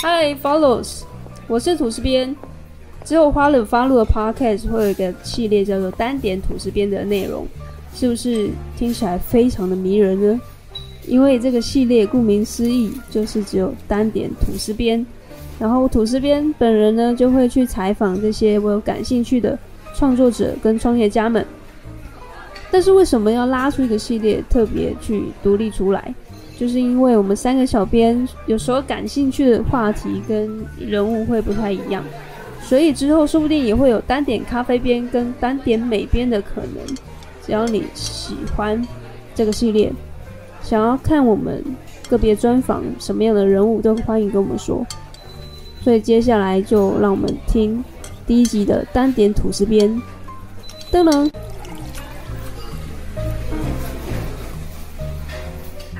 Hi follows，我是吐司边。之后花了发露的 podcast 会有一个系列叫做单点吐司边的内容，是不是听起来非常的迷人呢？因为这个系列顾名思义就是只有单点吐司边，然后吐司边本人呢就会去采访这些我有感兴趣的创作者跟创业家们。但是为什么要拉出一个系列特别去独立出来？就是因为我们三个小编有时候感兴趣的话题跟人物会不太一样，所以之后说不定也会有单点咖啡边跟单点美边的可能。只要你喜欢这个系列，想要看我们个别专访什么样的人物，都欢迎跟我们说。所以接下来就让我们听第一集的单点吐司边。噔噔。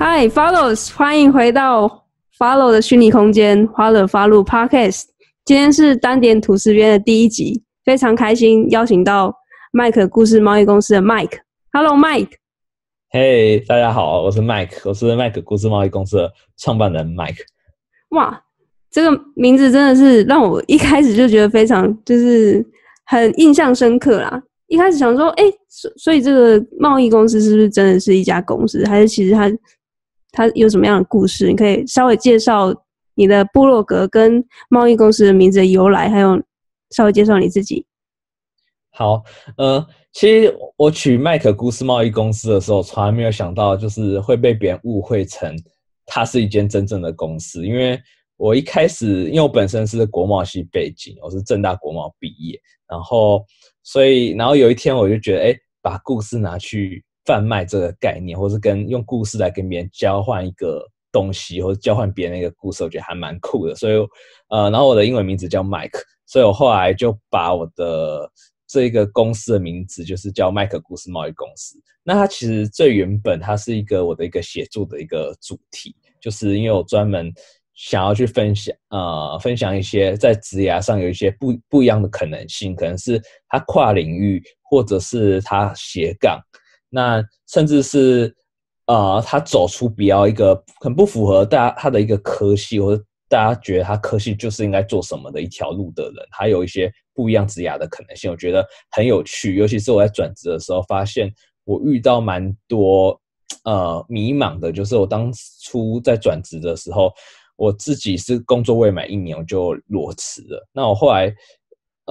Hi follows，欢迎回到 Follow 的虚拟空间，花了发录 Podcast。今天是单点吐司边的第一集，非常开心邀请到麦克故事贸易公司的 Mike。Hello Mike，嘿，大家好，我是 Mike，我是麦克故事贸易公司的创办人 Mike。哇，这个名字真的是让我一开始就觉得非常就是很印象深刻啦。一开始想说，哎，所所以这个贸易公司是不是真的是一家公司，还是其实它？它有什么样的故事？你可以稍微介绍你的部落格跟贸易公司的名字的由来，还有稍微介绍你自己。好，呃，其实我取麦克故事贸易公司的时候，从来没有想到就是会被别人误会成它是一间真正的公司。因为我一开始，因为我本身是国贸系背景，我是正大国贸毕业，然后所以，然后有一天我就觉得，哎，把故事拿去。贩卖这个概念，或是跟用故事来跟别人交换一个东西，或者交换别人一个故事，我觉得还蛮酷的。所以，呃，然后我的英文名字叫 Mike，所以我后来就把我的这个公司的名字就是叫麦克故事贸易公司。那它其实最原本它是一个我的一个写作的一个主题，就是因为我专门想要去分享，呃，分享一些在职涯上有一些不不一样的可能性，可能是它跨领域，或者是它斜杠。那甚至是，呃，他走出比较一个很不符合大家他的一个科系，或者大家觉得他科系就是应该做什么的一条路的人，他有一些不一样职涯的可能性，我觉得很有趣。尤其是我在转职的时候，发现我遇到蛮多呃迷茫的，就是我当初在转职的时候，我自己是工作未满一年我就裸辞了。那我后来。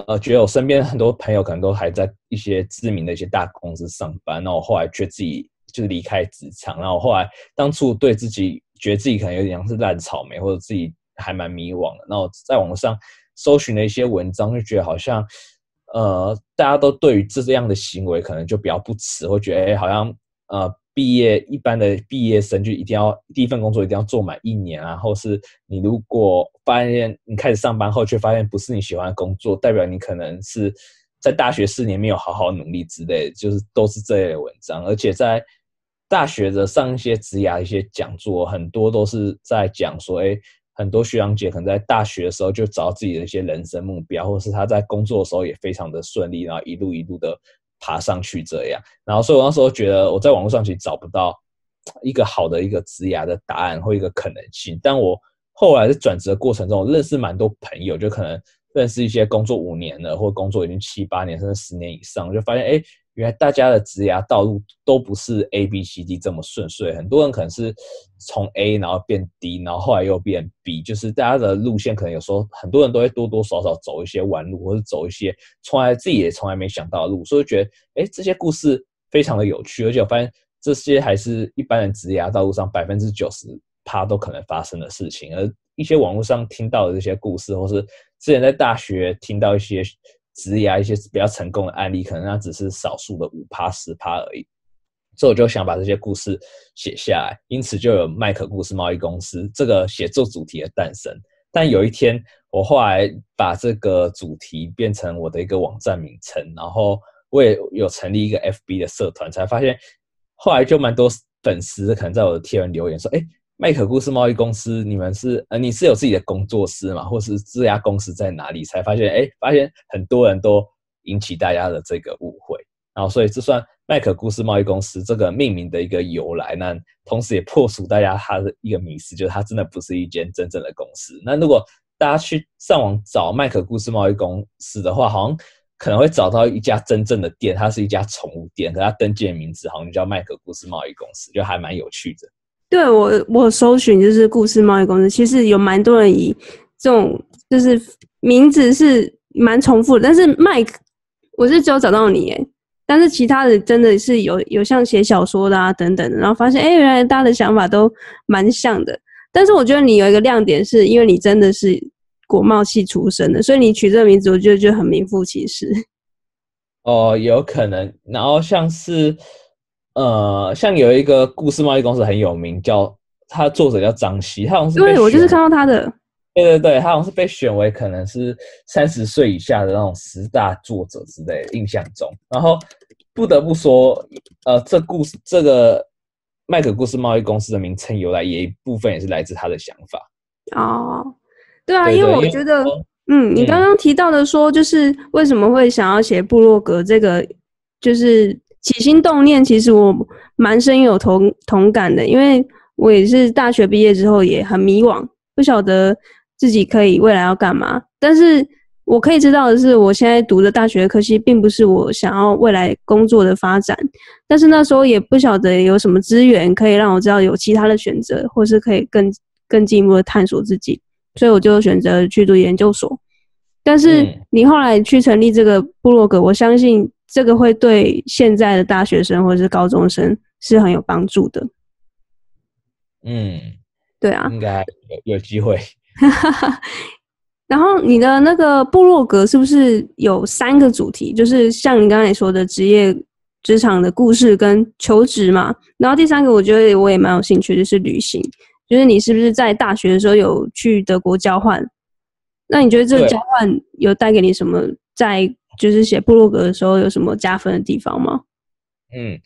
呃，觉得我身边很多朋友可能都还在一些知名的一些大公司上班，那我后来觉得自己就是离开职场，然后后来当初对自己觉得自己可能有点像是烂草莓，或者自己还蛮迷惘的。那我在网上搜寻了一些文章，就觉得好像呃，大家都对于这样的行为可能就比较不耻，会觉得哎，好像呃。毕业一般的毕业生就一定要第一份工作一定要做满一年，然后是你如果发现你开始上班后却发现不是你喜欢的工作，代表你可能是在大学四年没有好好努力之类的，就是都是这类文章。而且在大学的上一些职涯一些讲座，很多都是在讲说，哎，很多学长姐可能在大学的时候就找到自己的一些人生目标，或是他在工作的时候也非常的顺利，然后一路一路的。爬上去这样，然后所以我那时候觉得我在网络上其实找不到一个好的一个职涯的答案或一个可能性。但我后来在转职的过程中，认识蛮多朋友，就可能认识一些工作五年了，或工作已经七八年甚至十年以上，就发现哎。原来大家的职涯道路都不是 A B C D 这么顺遂，很多人可能是从 A 然后变 D，然后后来又变 B，就是大家的路线可能有时候很多人都会多多少少走一些弯路，或者走一些从来自己也从来没想到的路，所以觉得哎这些故事非常的有趣，而且我发现这些还是一般人职涯道路上百分之九十趴都可能发生的事情，而一些网络上听到的这些故事，或是之前在大学听到一些。职涯一些比较成功的案例，可能它只是少数的五趴十趴而已，所以我就想把这些故事写下来，因此就有麦克故事贸易公司这个写作主题的诞生。但有一天，我后来把这个主题变成我的一个网站名称，然后我也有成立一个 FB 的社团，才发现后来就蛮多粉丝可能在我的贴文留言说：“哎。”麦克故事贸易公司，你们是呃，你是有自己的工作室嘛，或是这家公司在哪里？才发现，哎，发现很多人都引起大家的这个误会，然后所以这算麦克故事贸易公司这个命名的一个由来。那同时也破除大家它的一个迷思，就是它真的不是一间真正的公司。那如果大家去上网找麦克故事贸易公司的话，好像可能会找到一家真正的店，它是一家宠物店，可它登记的名字好像叫麦克故事贸易公司，就还蛮有趣的。对我，我搜寻就是故事贸易公司，其实有蛮多人以这种就是名字是蛮重复的，但是麦克我是只有找到你哎，但是其他的真的是有有像写小说的啊等等的，然后发现哎，原来大家的想法都蛮像的。但是我觉得你有一个亮点，是因为你真的是国贸系出身的，所以你取这个名字，我觉得就很名副其实。哦，有可能。然后像是，呃，像有一个故事贸易公司很有名，叫他作者叫张希，他好像是对我就是看到他的。对对对，他好像是被选为可能是三十岁以下的那种十大作者之类的，印象中。然后不得不说，呃，这故事这个。麦克故事贸易公司的名称由来也一部分也是来自他的想法哦，对啊，因为我觉得，嗯，你刚刚提到的说，就是为什么会想要写部落格，这个就是起心动念，其实我蛮深有同同感的，因为我也是大学毕业之后也很迷惘，不晓得自己可以未来要干嘛，但是。我可以知道的是，我现在读的大学科系并不是我想要未来工作的发展，但是那时候也不晓得有什么资源可以让我知道有其他的选择，或是可以更更进一步的探索自己，所以我就选择去读研究所。但是你后来去成立这个部落格，我相信这个会对现在的大学生或者是高中生是很有帮助的。嗯，对啊，应该有有机会。然后你的那个部落格是不是有三个主题？就是像你刚才说的职业、职场的故事跟求职嘛。然后第三个，我觉得我也蛮有兴趣，就是旅行。就是你是不是在大学的时候有去德国交换？那你觉得这个交换有带给你什么？在就是写部落格的时候有什么加分的地方吗？嗯。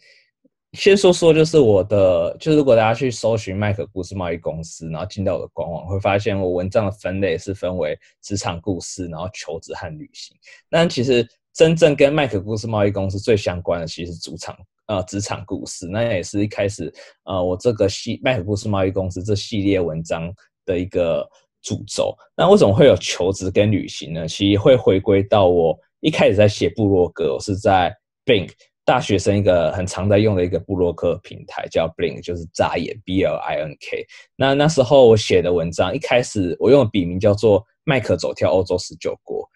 先说说，就是我的，就是如果大家去搜寻麦克故事贸易公司，然后进到我的官网，会发现我文章的分类是分为职场故事，然后求职和旅行。那其实真正跟麦克故事贸易公司最相关的，其实是主场呃职场故事。那也是一开始呃我这个系麦克故事贸易公司这系列文章的一个主轴。那为什么会有求职跟旅行呢？其实会回归到我一开始在写部落格，我是在 Blink。大学生一个很常在用的一个布洛克平台叫 Blink，就是眨眼 B L I N K。那那时候我写的文章，一开始我用的笔名叫做麦克走跳欧洲十九国，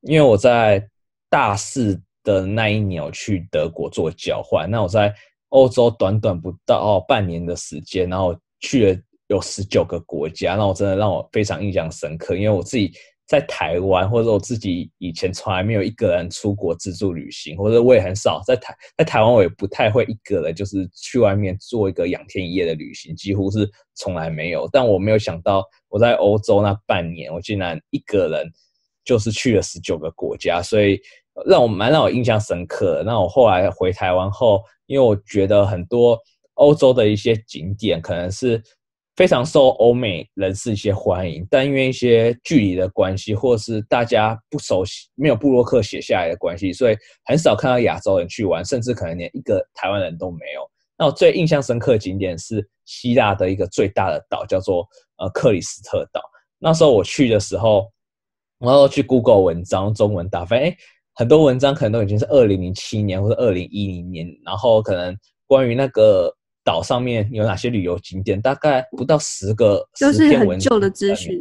因为我在大四的那一年我去德国做交换，那我在欧洲短短不到半年的时间，然后去了有十九个国家，那我真的让我非常印象深刻，因为我自己。在台湾，或者我自己以前从来没有一个人出国自助旅行，或者我也很少在台在台湾，我也不太会一个人就是去外面做一个两天一夜的旅行，几乎是从来没有。但我没有想到，我在欧洲那半年，我竟然一个人就是去了十九个国家，所以让我蛮让我印象深刻。那我后来回台湾后，因为我觉得很多欧洲的一些景点可能是。非常受欧美人士一些欢迎，但因为一些距离的关系，或是大家不熟悉、没有布洛克写下来的关系，所以很少看到亚洲人去玩，甚至可能连一个台湾人都没有。那我最印象深刻的景点是希腊的一个最大的岛，叫做呃克里斯特岛。那时候我去的时候，然后去 Google 文章中文打，发现哎，很多文章可能都已经是二零零七年或者二零一零年，然后可能关于那个。岛上面有哪些旅游景点？大概不到十个，就是很旧的资讯，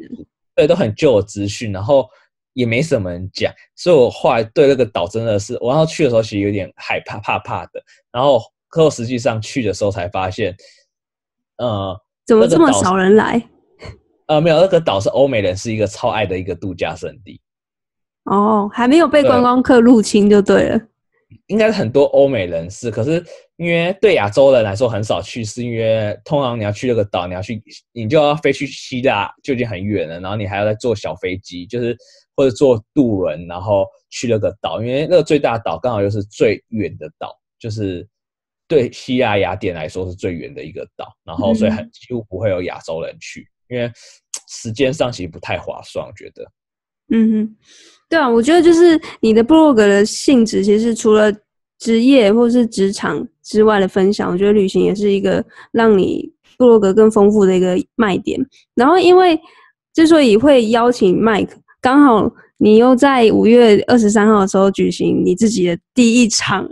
对，都很旧的资讯，然后也没什么人讲，所以我后来对那个岛真的是，我要去的时候其实有点害怕，怕怕的。然后，可实际上去的时候才发现，呃，怎么这么少人来？呃，没有，那个岛是欧美人是一个超爱的一个度假胜地。哦，还没有被观光客入侵就对了。应该是很多欧美人士，可是因为对亚洲人来说很少去，是因为通常你要去那个岛，你要去，你就要飞去希腊，就已经很远了，然后你还要再坐小飞机，就是或者坐渡轮，然后去那个岛，因为那个最大岛刚好又是最远的岛，就是对希腊雅典来说是最远的一个岛，然后所以很几乎不会有亚洲人去，因为时间上其实不太划算，我觉得。嗯哼。对啊，我觉得就是你的部落格的性质，其实除了职业或是职场之外的分享，我觉得旅行也是一个让你部落格更丰富的一个卖点。然后，因为之所以会邀请 Mike，刚好你又在五月二十三号的时候举行你自己的第一场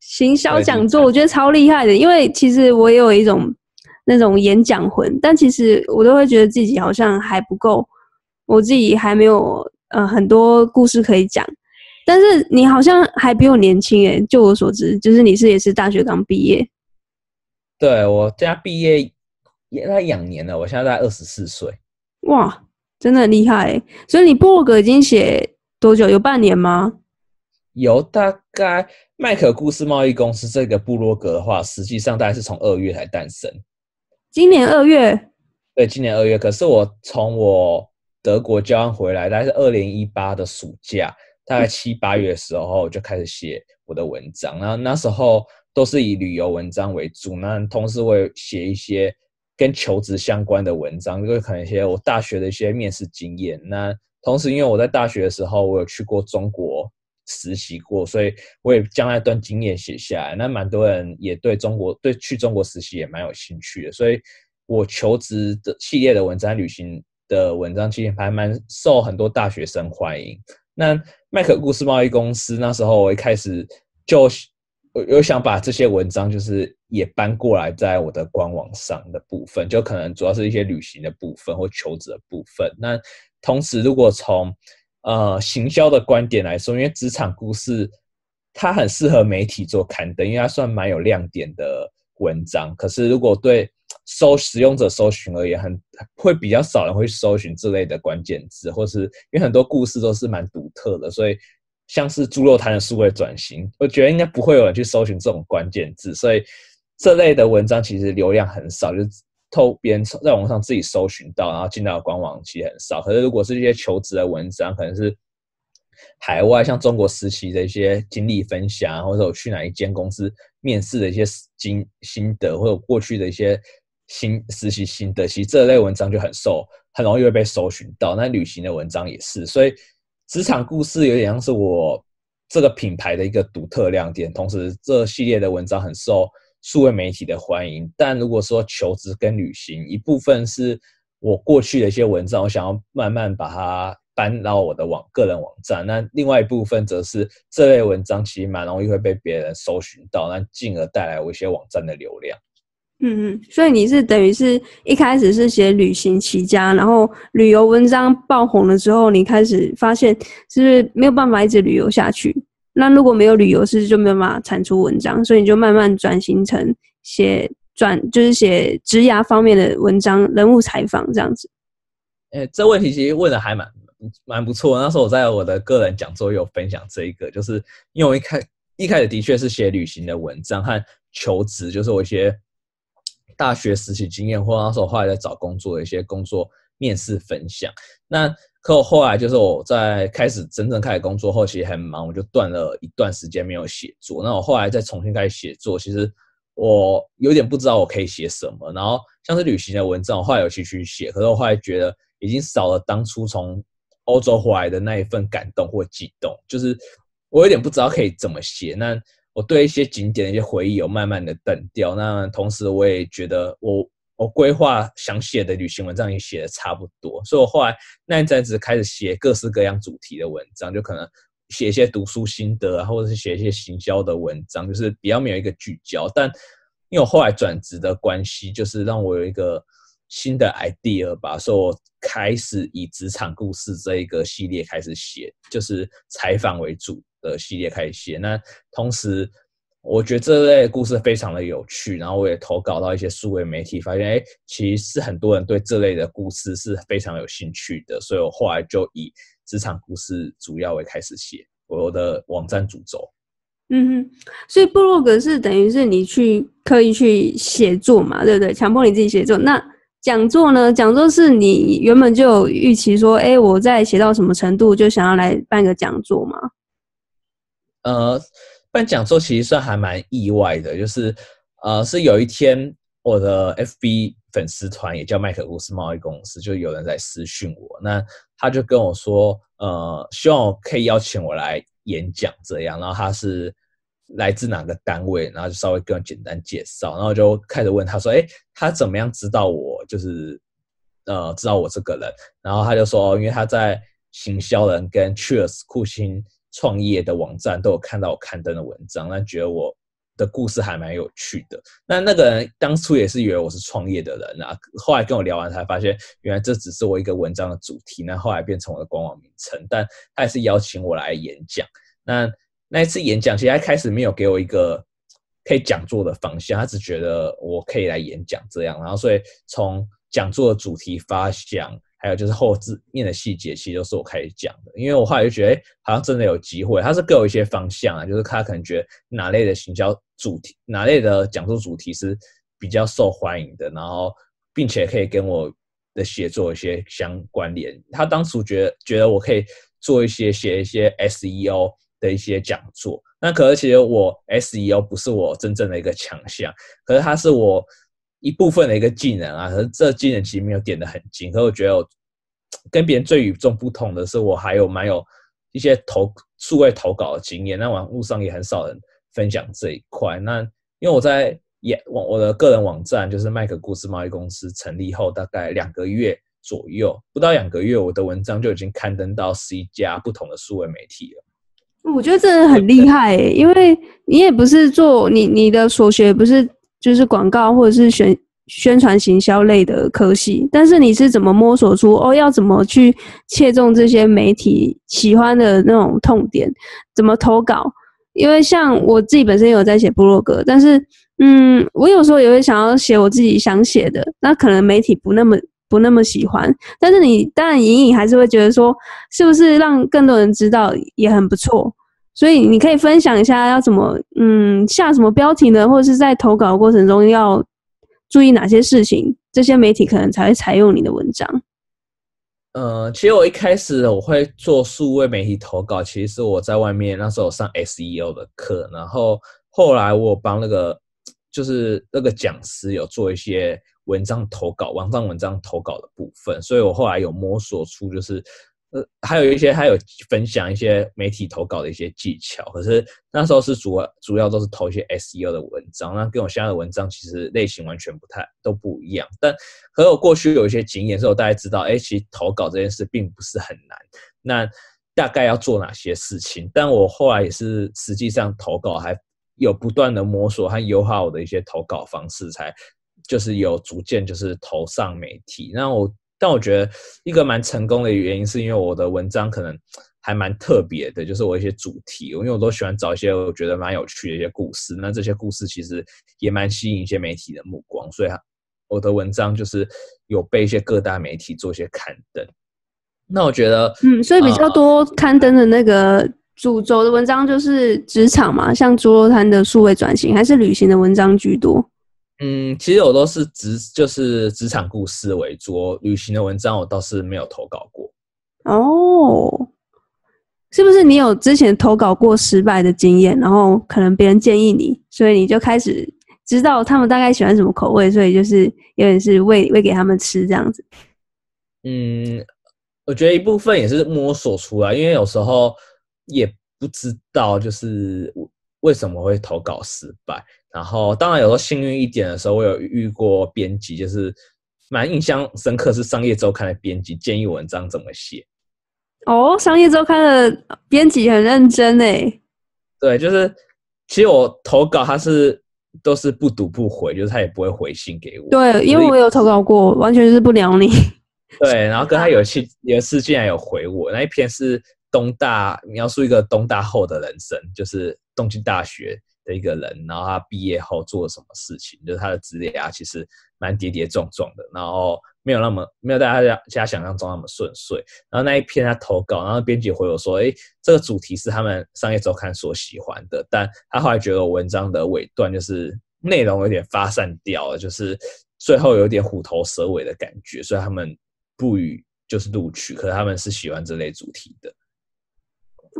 行销讲座，我觉得超厉害的。因为其实我也有一种那种演讲魂，但其实我都会觉得自己好像还不够，我自己还没有呃很多故事可以讲。但是你好像还比我年轻诶，就我所知，就是你是也是大学刚毕业。对我家毕业也在两年了，我现在在二十四岁。哇，真的很厉害！所以你部落格已经写多久？有半年吗？有，大概麦克故事贸易公司这个部落格的话，实际上大概是从二月才诞生。今年二月？对，今年二月。可是我从我德国交换回来，大概是二零一八的暑假。大概七八月的时候就开始写我的文章，然后那时候都是以旅游文章为主，那同时会写一些跟求职相关的文章，就可能一些我大学的一些面试经验。那同时因为我在大学的时候我有去过中国实习过，所以我也将那段经验写下来。那蛮多人也对中国对去中国实习也蛮有兴趣的，所以我求职的系列的文章、旅行的文章其实还蛮受很多大学生欢迎。那麦克故事贸易公司那时候，我一开始就有想把这些文章，就是也搬过来在我的官网上的部分，就可能主要是一些旅行的部分或求职的部分。那同时，如果从呃行销的观点来说，因为职场故事它很适合媒体做刊登，因为它算蛮有亮点的文章。可是如果对搜使用者搜寻而言，很会比较少人会搜寻这类的关键字，或是因为很多故事都是蛮独特的，所以像是猪肉摊的数位转型，我觉得应该不会有人去搜寻这种关键字，所以这类的文章其实流量很少，就透别人在网上自己搜寻到，然后进到官网其实很少。可是如果是一些求职的文章，可能是海外像中国实习的一些经历分享，或者我去哪一间公司面试的一些经心得，或者过去的一些。新实习心得，其实这类文章就很受，很容易会被搜寻到。那旅行的文章也是，所以职场故事有点像是我这个品牌的一个独特亮点。同时，这系列的文章很受数位媒体的欢迎。但如果说求职跟旅行，一部分是我过去的一些文章，我想要慢慢把它搬到我的网个人网站。那另外一部分则是这类文章其实蛮容易会被别人搜寻到，那进而带来我一些网站的流量。嗯嗯，所以你是等于是一开始是写旅行起家，然后旅游文章爆红了之后，你开始发现是不是没有办法一直旅游下去？那如果没有旅游，是不是就没有办法产出文章？所以你就慢慢转型成写转，就是写职涯方面的文章、人物采访这样子。诶，这问题其实问的还蛮蛮不错。那时候我在我的个人讲座有分享这一个，就是因为我一开一开始的确是写旅行的文章和求职，就是我一些。大学实习经验，或那时候后来在找工作的一些工作面试分享。那可我后来就是我在开始真正开始工作后，其实很忙，我就断了一段时间没有写作。那我后来再重新开始写作，其实我有点不知道我可以写什么。然后像是旅行的文章，我后来有继续写，可是我后来觉得已经少了当初从欧洲回来的那一份感动或激动，就是我有点不知道可以怎么写。那我对一些景点的一些回忆有慢慢的淡掉，那同时我也觉得我我规划想写的旅行文章也写的差不多，所以我后来那一阵子开始写各式各样主题的文章，就可能写一些读书心得啊，或者是写一些行销的文章，就是比较没有一个聚焦。但因为我后来转职的关系，就是让我有一个新的 idea 吧，所以我开始以职场故事这一个系列开始写，就是采访为主。的系列开始写，那同时我觉得这类故事非常的有趣，然后我也投稿到一些数位媒体，发现哎，其实是很多人对这类的故事是非常有兴趣的，所以我后来就以职场故事主要为开始写我的网站主轴。嗯哼，所以部落格是等于是你去刻意去写作嘛，对不对？强迫你自己写作。那讲座呢？讲座是你原本就有预期说，哎，我在写到什么程度就想要来办个讲座吗？呃，办讲座其实算还蛮意外的，就是呃，是有一天我的 FB 粉丝团也叫麦克故事贸易公司，就有人在私讯我，那他就跟我说，呃，希望我可以邀请我来演讲这样，然后他是来自哪个单位，然后就稍微跟我简单介绍，然后就开始问他说：“哎，他怎么样知道我就是呃知道我这个人？”然后他就说：“因为他在行销人跟 Cheers 酷星创业的网站都有看到我刊登的文章，那觉得我。”的故事还蛮有趣的。那那个人当初也是以为我是创业的人啊，后来跟我聊完才发现，原来这只是我一个文章的主题。那后来变成我的官网名称，但他也是邀请我来演讲。那那一次演讲，其实他开始没有给我一个可以讲座的方向，他只觉得我可以来演讲这样。然后所以从讲座的主题发想。还有就是后置面的细节，其实都是我开始讲的，因为我后来就觉得，哎，好像真的有机会。他是给我一些方向啊，就是他可能觉得哪类的行销主题，哪类的讲座主题是比较受欢迎的，然后并且可以跟我的写作一些相关联。他当初觉得觉得我可以做一些写一些 SEO 的一些讲座，那可是其实我 SEO 不是我真正的一个强项，可是它是我。一部分的一个技能啊，可是这技能其实没有点的很精。可是我觉得我跟别人最与众不同的是，我还有蛮有一些投数位投稿的经验。那网络上也很少人分享这一块。那因为我在也网我的个人网站就是麦克故事贸易公司成立后，大概两个月左右，不到两个月，我的文章就已经刊登到十一家不同的数位媒体了。我觉得真的很厉害，因为你也不是做你你的所学不是。就是广告或者是宣宣传行销类的科系，但是你是怎么摸索出哦要怎么去切中这些媒体喜欢的那种痛点？怎么投稿？因为像我自己本身有在写部落格，但是嗯，我有时候也会想要写我自己想写的，那可能媒体不那么不那么喜欢，但是你当然隐隐还是会觉得说，是不是让更多人知道也很不错。所以你可以分享一下要怎么嗯下什么标题呢？或者是在投稿过程中要注意哪些事情？这些媒体可能才会采用你的文章。呃，其实我一开始我会做数位媒体投稿，其实是我在外面那时候上 SEO 的课，然后后来我帮那个就是那个讲师有做一些文章投稿，网上文章投稿的部分，所以我后来有摸索出就是。呃，还有一些，还有分享一些媒体投稿的一些技巧。可是那时候是主主要都是投一些 SEO 的文章，那跟我现在的文章其实类型完全不太都不一样。但和我过去有一些经验，之后大家知道，哎，其实投稿这件事并不是很难。那大概要做哪些事情？但我后来也是实际上投稿还有不断的摸索和优化我的一些投稿方式，才就是有逐渐就是投上媒体。那我。但我觉得一个蛮成功的原因，是因为我的文章可能还蛮特别的，就是我一些主题，因为我都喜欢找一些我觉得蛮有趣的一些故事。那这些故事其实也蛮吸引一些媒体的目光，所以我的文章就是有被一些各大媒体做一些刊登。那我觉得，嗯，所以比较多刊登的那个主轴的文章就是职场嘛，像猪肉摊的数位转型，还是旅行的文章居多。嗯，其实我都是职就是职场故事为主，旅行的文章我倒是没有投稿过。哦，是不是你有之前投稿过失败的经验？然后可能别人建议你，所以你就开始知道他们大概喜欢什么口味，所以就是有点是喂喂给他们吃这样子。嗯，我觉得一部分也是摸索出来，因为有时候也不知道就是为什么会投稿失败。然后，当然有时候幸运一点的时候，我有遇过编辑，就是蛮印象深刻，是商业周刊的编辑建议文章怎么写。哦，商业周刊的编辑很认真诶。对，就是其实我投稿他是都是不读不回，就是他也不会回信给我。对，因为我有投稿过，完全是不鸟你。对，然后跟他有一次有一次竟然有回我，那一篇是东大描述一个东大后的人生，就是东京大学。的一个人，然后他毕业后做了什么事情，就是他的职业啊，其实蛮跌跌撞撞的，然后没有那么没有大家家想象中那么顺遂。然后那一篇他投稿，然后编辑回我说：“哎，这个主题是他们商业周刊所喜欢的，但他后来觉得文章的尾段就是内容有点发散掉了，就是最后有点虎头蛇尾的感觉，所以他们不予就是录取。可是他们是喜欢这类主题的。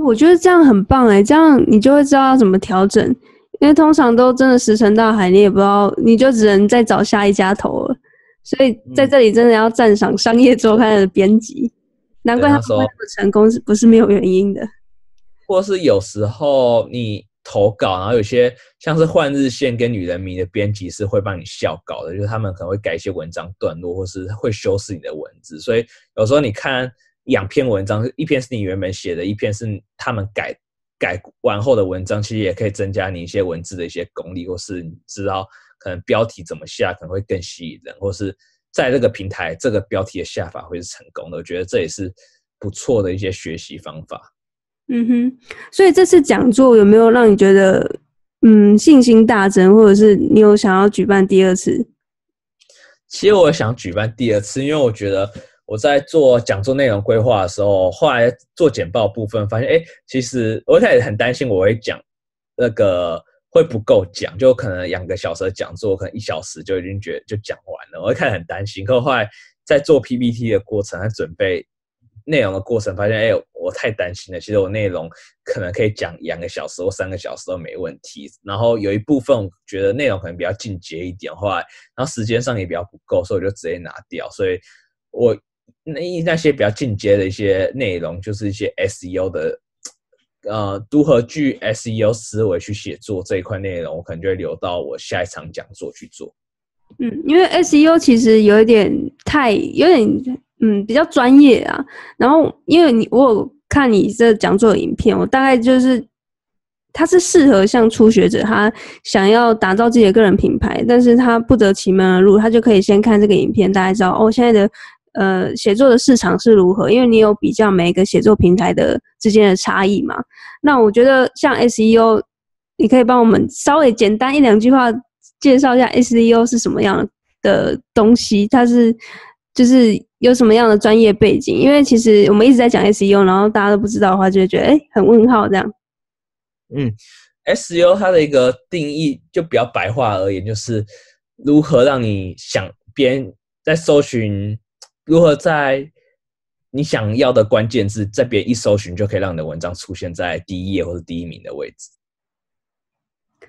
我觉得这样很棒哎，这样你就会知道要怎么调整。”因为通常都真的石沉大海，你也不知道，你就只能再找下一家投了。所以在这里真的要赞赏商业周刊的编辑，难怪他们会那么成功，是不是没有原因的？或是有时候你投稿，然后有些像是换日线跟女人迷的编辑是会帮你校稿的，就是他们可能会改一些文章段落，或是会修饰你的文字。所以有时候你看两篇文章，一篇是你原本写的，一篇是他们改改完后的文章，其实也可以增加你一些文字的一些功力，或是你知道可能标题怎么下可能会更吸引人，或是在这个平台这个标题的下法会是成功的。我觉得这也是不错的一些学习方法。嗯哼，所以这次讲座有没有让你觉得嗯信心大增，或者是你有想要举办第二次？其实我想举办第二次，因为我觉得我在做讲座内容规划的时候，后来做简报部分发现，哎，其实我一开始很担心我会讲那个会不够讲，就可能两个小时的讲座，可能一小时就已经觉得就讲完了，我一开始很担心。可后来在做 PPT 的过程，在准备。内容的过程发现，哎，我太担心了。其实我内容可能可以讲两个小时或三个小时都没问题。然后有一部分觉得内容可能比较进阶一点，后来然后时间上也比较不够，所以我就直接拿掉。所以我那那些比较进阶的一些内容，就是一些 SEO 的，呃，如何据 SEO 思维去写作这一块内容，我可能就会留到我下一场讲座去做。嗯，因为 SEO 其实有一点太有点。嗯，比较专业啊。然后，因为你我有看你这讲座的影片，我大概就是，它是适合像初学者，他想要打造自己的个人品牌，但是他不得其门而入，他就可以先看这个影片，大家知道哦，现在的呃写作的市场是如何，因为你有比较每一个写作平台的之间的差异嘛。那我觉得像 SEO，你可以帮我们稍微简单一两句话介绍一下 SEO 是什么样的东西，它是就是。有什么样的专业背景？因为其实我们一直在讲 SEO，然后大家都不知道的话，就会觉得哎，很问号这样。嗯，SEO 它的一个定义就比较白话而言，就是如何让你想边在搜寻，如何在你想要的关键字，在别人一搜寻就可以让你的文章出现在第一页或者第一名的位置。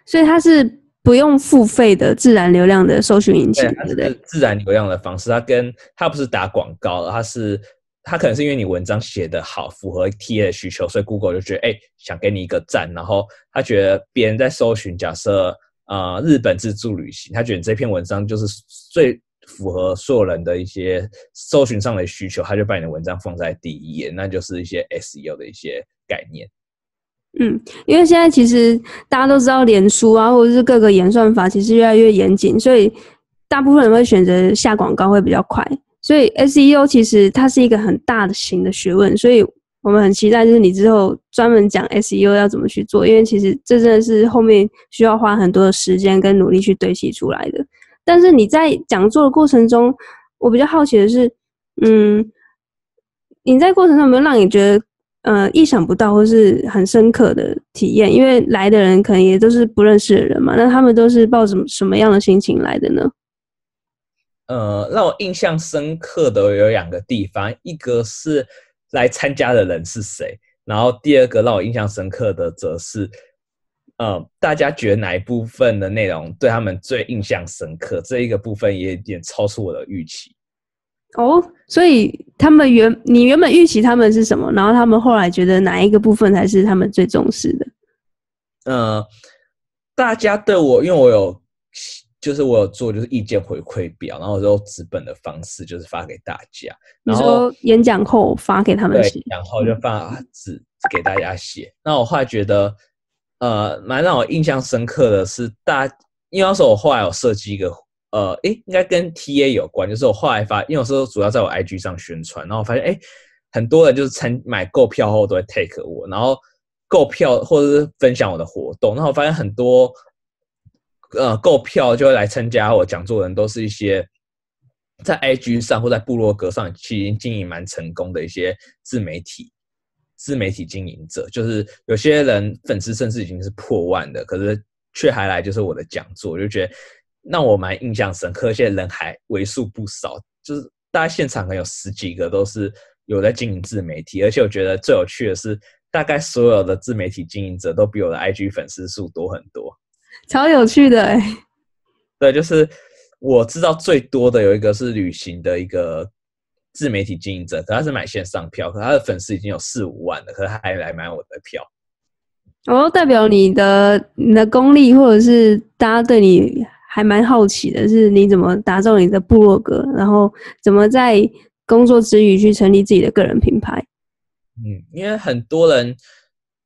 所以它是。不用付费的自然流量的搜寻引擎，对不对？自然流量的方式，它跟它不是打广告，它是它可能是因为你文章写得好，符合 T A 的需求，所以 Google 就觉得哎，想给你一个赞。然后他觉得别人在搜寻，假设呃日本自助旅行，他觉得这篇文章就是最符合所有人的一些搜寻上的需求，他就把你的文章放在第一页，那就是一些 S E O 的一些概念。嗯，因为现在其实大家都知道，脸书啊，或者是各个演算法，其实越来越严谨，所以大部分人会选择下广告会比较快。所以 SEO 其实它是一个很大的型的学问，所以我们很期待就是你之后专门讲 SEO 要怎么去做，因为其实这真的是后面需要花很多的时间跟努力去堆砌出来的。但是你在讲座的过程中，我比较好奇的是，嗯，你在过程中有没有让你觉得？呃，意想不到或是很深刻的体验，因为来的人可能也都是不认识的人嘛。那他们都是抱着什么样的心情来的呢？呃，让我印象深刻的有两个地方，一个是来参加的人是谁，然后第二个让我印象深刻的则是，呃，大家觉得哪一部分的内容对他们最印象深刻？这一个部分也有点超出我的预期。哦，所以他们原你原本预期他们是什么，然后他们后来觉得哪一个部分才是他们最重视的？呃，大家对我，因为我有，就是我有做就是意见回馈表，然后用纸本的方式就是发给大家。你说演讲后发给他们写，然后就发纸给大家写。那我后来觉得，呃，蛮让我印象深刻的是，大，因为那时候我后来有设计一个。呃，诶，应该跟 T A 有关，就是我后来发，因为有时候主要在我 I G 上宣传，然后我发现，诶，很多人就是参买购票后都会 take 我，然后购票或者是分享我的活动，然后我发现很多，呃，购票就会来参加我讲座的人，都是一些在 I G 上或在部落格上其实经营蛮成功的一些自媒体，自媒体经营者，就是有些人粉丝甚至已经是破万的，可是却还来就是我的讲座，我就觉得。让我蛮印象深刻，现在人还为数不少，就是大家现场可能有十几个都是有在经营自媒体，而且我觉得最有趣的是，大概所有的自媒体经营者都比我的 IG 粉丝数多很多，超有趣的哎。对，就是我知道最多的有一个是旅行的一个自媒体经营者，可他是买线上票，可他的粉丝已经有四五万了，可是他还来买我的票。哦，代表你的你的功力，或者是大家对你还蛮好奇的，是你怎么打造你的部落格，然后怎么在工作之余去成立自己的个人品牌。嗯，因为很多人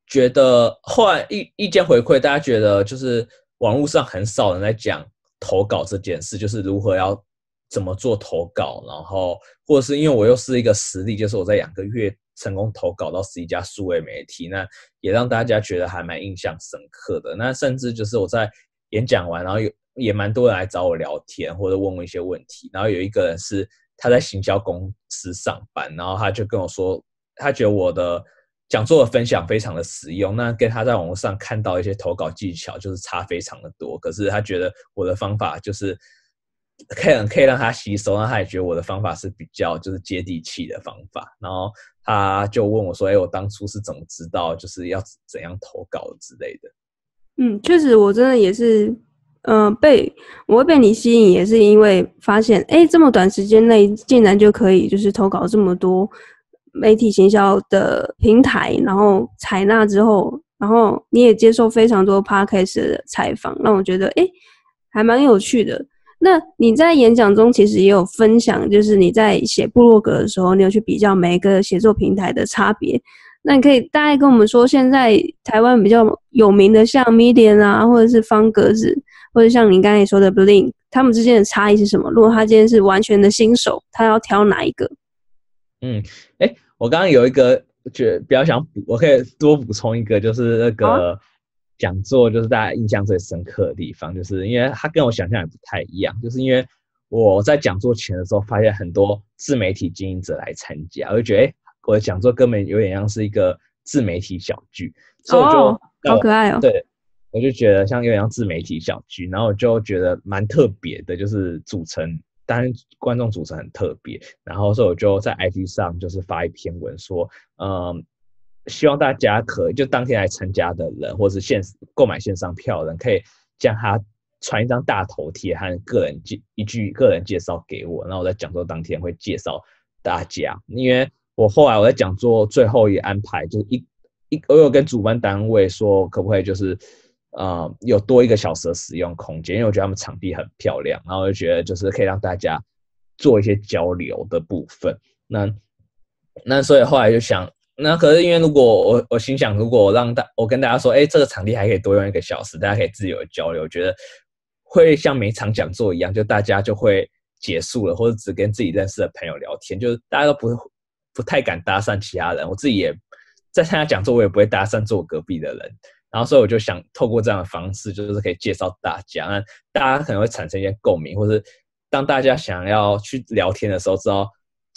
觉得后来意意见回馈，大家觉得就是网络上很少人在讲投稿这件事，就是如何要怎么做投稿，然后或者是因为我又是一个实例，就是我在两个月成功投稿到十一家数位媒体，那也让大家觉得还蛮印象深刻的。那甚至就是我在演讲完，然后有也蛮多人来找我聊天或者问我一些问题，然后有一个人是他在行销公司上班，然后他就跟我说。他觉得我的讲座的分享非常的实用，那跟他在网络上看到一些投稿技巧就是差非常的多。可是他觉得我的方法就是可以可以让他吸收，那他也觉得我的方法是比较就是接地气的方法。然后他就问我说：“哎，我当初是怎么知道就是要怎样投稿之类的？”嗯，确实，我真的也是，嗯，被我会被你吸引，也是因为发现，哎，这么短时间内竟然就可以就是投稿这么多。媒体行销的平台，然后采纳之后，然后你也接受非常多 podcast 的采访，让我觉得哎，还蛮有趣的。那你在演讲中其实也有分享，就是你在写部落格的时候，你有去比较每一个写作平台的差别。那你可以大概跟我们说，现在台湾比较有名的像 Medium 啊，或者是方格子，或者像你刚才说的 Blink，他们之间的差异是什么？如果他今天是完全的新手，他要挑哪一个？嗯，哎，我刚刚有一个觉比较想补，我可以多补充一个，就是那个讲座，就是大家印象最深刻的地方，就是因为它跟我想象也不太一样，就是因为我在讲座前的时候，发现很多自媒体经营者来参加，我就觉得，哎，我的讲座根本有点像是一个自媒体小聚，所以我就好可爱哦，对，我就觉得像有点像自媒体小聚，然后我就觉得蛮特别的，就是组成。当然，观众组成很特别，然后所以我就在 IG 上就是发一篇文说，嗯，希望大家可以就当天来参加的人，或是线购买线上票的人，可以将他传一张大头贴和个人介一句个人介绍给我，然后我在讲座当天会介绍大家。因为我后来我在讲座最后一安排，就是一一我有跟主办单位说，可不可以就是。呃，有多一个小时的使用空间，因为我觉得他们场地很漂亮，然后我就觉得就是可以让大家做一些交流的部分。那那所以后来就想，那可是因为如果我我心想，如果我让大我跟大家说，哎，这个场地还可以多用一个小时，大家可以自由交流，我觉得会像每场讲座一样，就大家就会结束了，或者只跟自己认识的朋友聊天，就是大家都不会不太敢搭讪其他人。我自己也在参加讲座，我也不会搭讪坐我隔壁的人。然后，所以我就想透过这样的方式，就是可以介绍大家，那大家可能会产生一些共鸣，或是当大家想要去聊天的时候，知道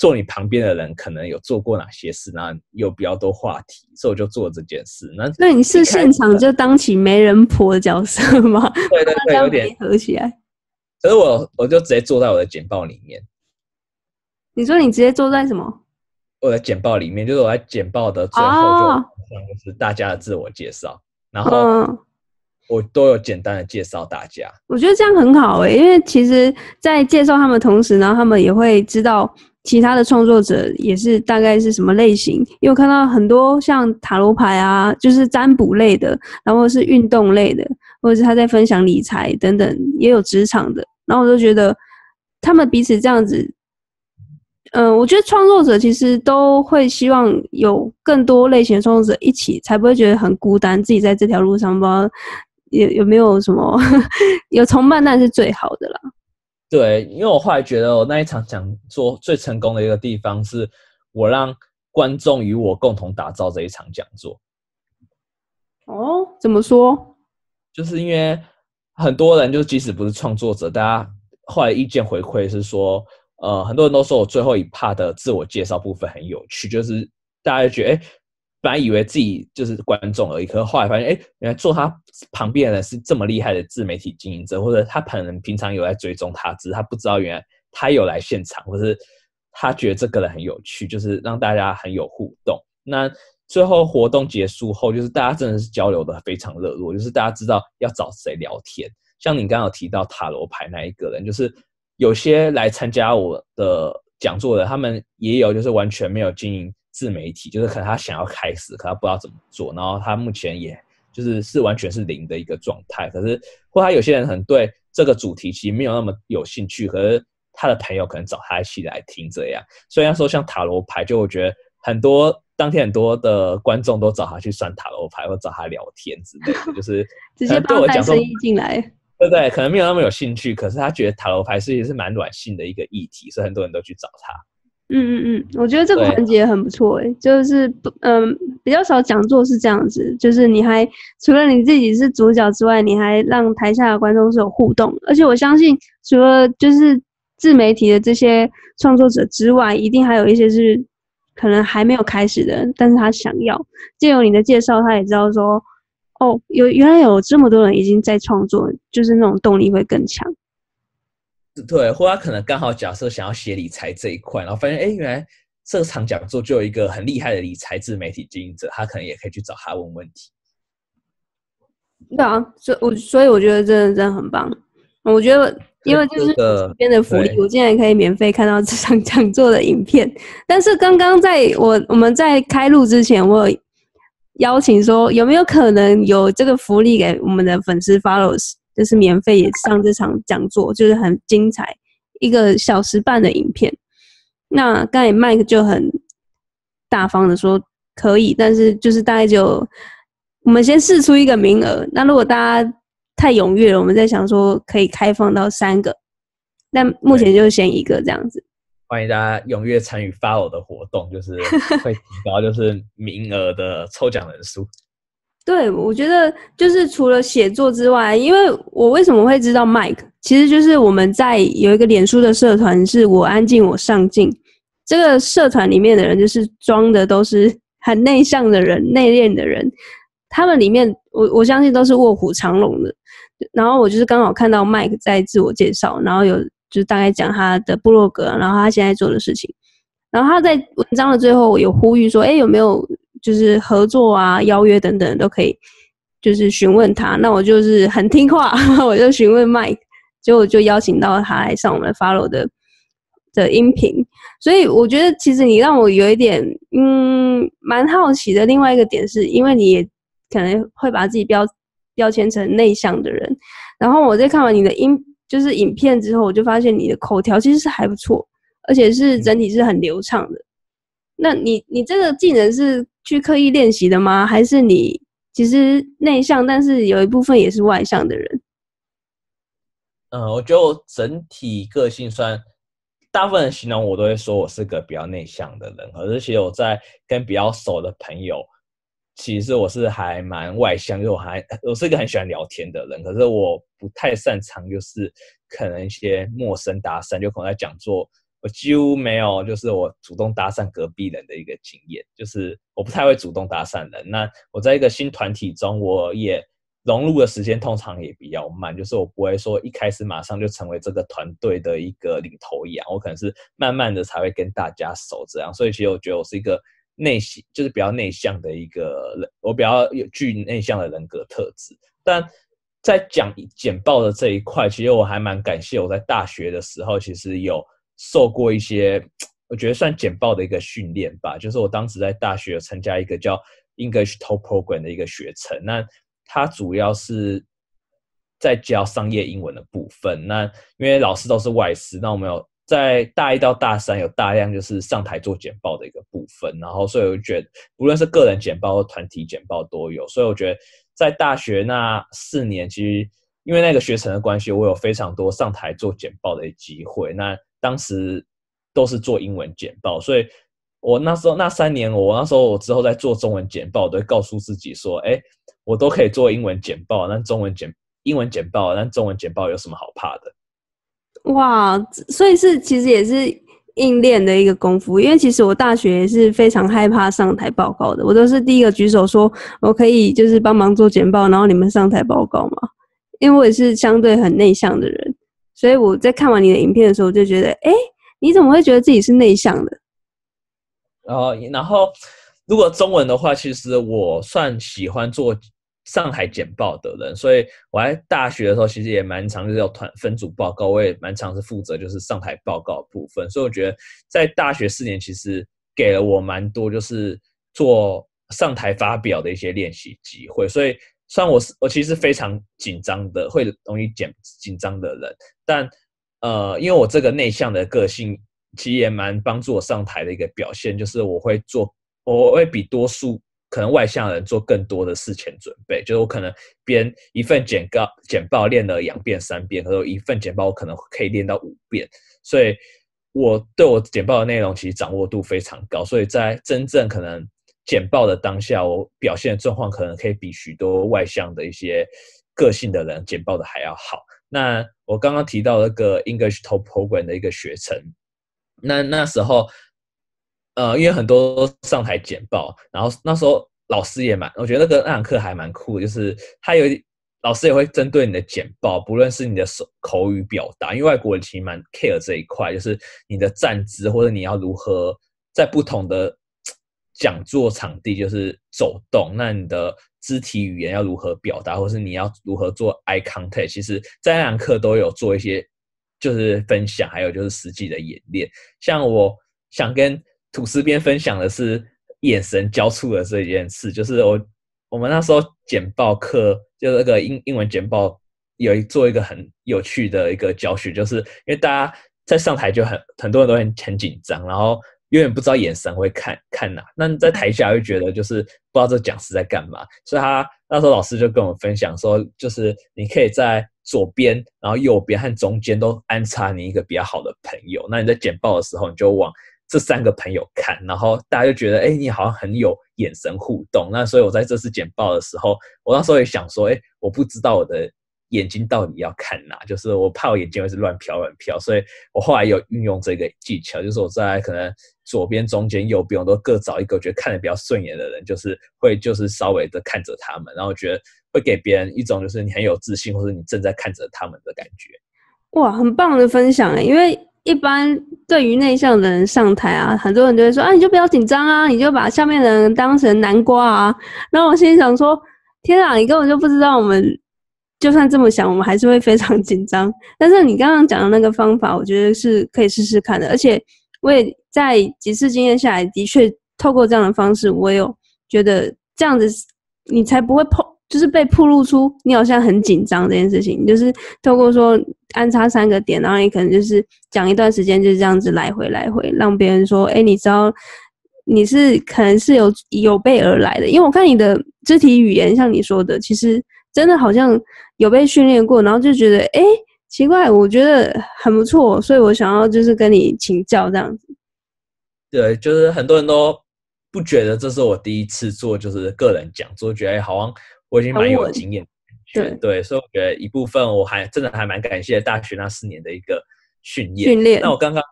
坐你旁边的人可能有做过哪些事，那有比较多话题，所以我就做这件事。那那你是现场就当起媒人婆的角色吗？对对对，有点合起来。可是我我就直接坐在我的简报里面。你说你直接坐在什么？我的简报里面，就是我在简报的最后就就是大家的自我介绍。然后我都有简单的介绍大家，我觉得这样很好诶，因为其实，在介绍他们同时，然后他们也会知道其他的创作者也是大概是什么类型。因为我看到很多像塔罗牌啊，就是占卜类的，然后是运动类的，或者是他在分享理财等等，也有职场的，然后我就觉得他们彼此这样子。嗯，我觉得创作者其实都会希望有更多类型的创作者一起，才不会觉得很孤单。自己在这条路上，不知道有有没有什么 有同伴，那是最好的啦。对，因为我后来觉得，我那一场讲座最成功的一个地方，是我让观众与我共同打造这一场讲座。哦，怎么说？就是因为很多人，就即使不是创作者，大家后来意见回馈是说。呃，很多人都说我最后一 part 的自我介绍部分很有趣，就是大家觉得，哎，本来以为自己就是观众而已，可是后来发现，哎，原来坐他旁边的人是这么厉害的自媒体经营者，或者他可能平常有在追踪他，只是他不知道原来他有来现场，或是他觉得这个人很有趣，就是让大家很有互动。那最后活动结束后，就是大家真的是交流的非常热络，就是大家知道要找谁聊天。像你刚刚有提到塔罗牌那一个人，就是。有些来参加我的讲座的，他们也有就是完全没有经营自媒体，就是可能他想要开始，可他不知道怎么做，然后他目前也就是是完全是零的一个状态。可是或他有些人可能对这个主题其实没有那么有兴趣，可是他的朋友可能找他一起来听这样。所以说像塔罗牌，就我觉得很多当天很多的观众都找他去算塔罗牌，或找他聊天之类的，就是 直接帮带生意进来，对不对？可能没有那么有兴趣，可是他觉得塔罗牌是也是蛮软性的一个议题，所以很多人都去找他。嗯嗯嗯，我觉得这个环节很不错诶，就是不嗯比较少讲座是这样子，就是你还除了你自己是主角之外，你还让台下的观众是有互动，而且我相信除了就是自媒体的这些创作者之外，一定还有一些是可能还没有开始的，但是他想要。借由你的介绍，他也知道说哦，有原来有这么多人已经在创作，就是那种动力会更强。对，或他可能刚好假设想要写理财这一块，然后发现哎，原来这场讲座就有一个很厉害的理财自媒体经营者，他可能也可以去找他问问题。对啊，所我所以我觉得真的真的很棒。我觉得因为就是这边的福利，我竟然可以免费看到这场讲座的影片。但是刚刚在我我们在开录之前，我邀请说有没有可能有这个福利给我们的粉丝 followers。就是免费也上这场讲座，就是很精彩，一个小时半的影片。那刚才 Mike 就很大方的说可以，但是就是大概就我们先试出一个名额。那如果大家太踊跃了，我们在想说可以开放到三个，但目前就先一个这样子。欢迎大家踊跃参与发我的活动，就是会提高就是名额的抽奖人数。对，我觉得就是除了写作之外，因为我为什么会知道 Mike，其实就是我们在有一个脸书的社团，是我安静我上进。这个社团里面的人就是装的都是很内向的人、内敛的人，他们里面我我相信都是卧虎藏龙的。然后我就是刚好看到 Mike 在自我介绍，然后有就是大概讲他的部落格，然后他现在做的事情，然后他在文章的最后有呼吁说，哎，有没有？就是合作啊、邀约等等都可以，就是询问他。那我就是很听话，我就询问 Mike，结果就邀请到他来上我们 Follow 的的音频。所以我觉得，其实你让我有一点嗯蛮好奇的。另外一个点是，因为你也可能会把自己标标签成内向的人。然后我在看完你的音就是影片之后，我就发现你的口条其实是还不错，而且是整体是很流畅的。那你你这个技能是？去刻意练习的吗？还是你其实内向，但是有一部分也是外向的人？嗯，我觉得我整体个性算，大部分人形容我都会说我是个比较内向的人。而且我在跟比较熟的朋友，其实我是还蛮外向，就我还我是一个很喜欢聊天的人。可是我不太擅长，就是可能一些陌生搭讪，就可能在讲座。我几乎没有，就是我主动搭讪隔壁人的一个经验，就是我不太会主动搭讪人。那我在一个新团体中，我也融入的时间通常也比较慢，就是我不会说一开始马上就成为这个团队的一个领头羊，我可能是慢慢的才会跟大家熟这样。所以其实我觉得我是一个内向，就是比较内向的一个人，我比较有具内向的人格特质。但在讲简报的这一块，其实我还蛮感谢我在大学的时候，其实有。受过一些，我觉得算简报的一个训练吧。就是我当时在大学参加一个叫 English Top Program 的一个学程，那它主要是在教商业英文的部分。那因为老师都是外师，那我们有在大一到大三有大量就是上台做简报的一个部分。然后，所以我觉得无论是个人简报或团体简报都有。所以我觉得在大学那四年，其实因为那个学程的关系，我有非常多上台做简报的机会。那当时都是做英文简报，所以我那时候那三年，我那时候我之后在做中文简报，都会告诉自己说：“哎，我都可以做英文简报，那中文简英文简报，那中文简报有什么好怕的？”哇，所以是其实也是硬练的一个功夫，因为其实我大学是非常害怕上台报告的，我都是第一个举手说我可以就是帮忙做简报，然后你们上台报告嘛，因为我也是相对很内向的人。所以我在看完你的影片的时候，我就觉得，哎，你怎么会觉得自己是内向的？然后，然后，如果中文的话，其实我算喜欢做上海简报的人，所以我在大学的时候，其实也蛮常就是要团分组报告，我也蛮常是负责就是上台报告部分。所以我觉得在大学四年，其实给了我蛮多就是做上台发表的一些练习机会。所以虽然我是我其实非常紧张的，会容易紧紧张的人，但呃，因为我这个内向的个性，其实也蛮帮助我上台的一个表现，就是我会做，我会比多数可能外向的人做更多的事前准备，就是我可能编一份简告简报练了两遍三遍，或者一份简报我可能可以练到五遍，所以我对我简报的内容其实掌握度非常高，所以在真正可能简报的当下，我表现的状况可能可以比许多外向的一些个性的人简报的还要好。那我刚刚提到那个 English Top Program 的一个学程，那那时候，呃，因为很多上台简报，然后那时候老师也蛮，我觉得那个那堂课还蛮酷，就是他有老师也会针对你的简报，不论是你的手口语表达，因为外国人其实蛮 care 这一块，就是你的站姿或者你要如何在不同的讲座场地就是走动，那你的。肢体语言要如何表达，或是你要如何做 eye contact，其实在那堂课都有做一些，就是分享，还有就是实际的演练。像我想跟吐司边分享的是眼神交触的这件事，就是我我们那时候简报课，就那个英英文简报有一做一个很有趣的一个教学，就是因为大家在上台就很很多人都很很紧张，然后。永远不知道眼神会看看哪，那在台下会觉得就是不知道这讲师在干嘛，所以他那时候老师就跟我们分享说，就是你可以在左边、然后右边和中间都安插你一个比较好的朋友，那你在简报的时候你就往这三个朋友看，然后大家就觉得哎，你好像很有眼神互动。那所以我在这次简报的时候，我那时候也想说，哎，我不知道我的。眼睛到底要看哪？就是我怕我眼睛会是乱飘乱飘，所以我后来有运用这个技巧，就是我在可能左边、中间、右边，我都各找一个我觉得看的比较顺眼的人，就是会就是稍微的看着他们，然后觉得会给别人一种就是你很有自信，或者你正在看着他们的感觉。哇，很棒的分享哎！因为一般对于内向的人上台啊，很多人都会说啊，你就不要紧张啊，你就把下面的人当成南瓜啊。然后我心里想说，天啊，你根本就不知道我们。就算这么想，我们还是会非常紧张。但是你刚刚讲的那个方法，我觉得是可以试试看的。而且我也在几次经验下来，的确透过这样的方式，我有觉得这样子你才不会碰，就是被暴露出你好像很紧张这件事情。就是透过说安插三个点，然后你可能就是讲一段时间，就是这样子来回来回，让别人说：“哎，你知道你是可能是有有备而来的。”因为我看你的肢体语言，像你说的，其实真的好像。有被训练过，然后就觉得哎奇怪，我觉得很不错，所以我想要就是跟你请教这样子。对，就是很多人都不觉得这是我第一次做，就是个人讲座，觉得好像我已经蛮有经验。对对，所以我觉得一部分我还真的还蛮感谢大学那四年的一个训练。训练。那我刚刚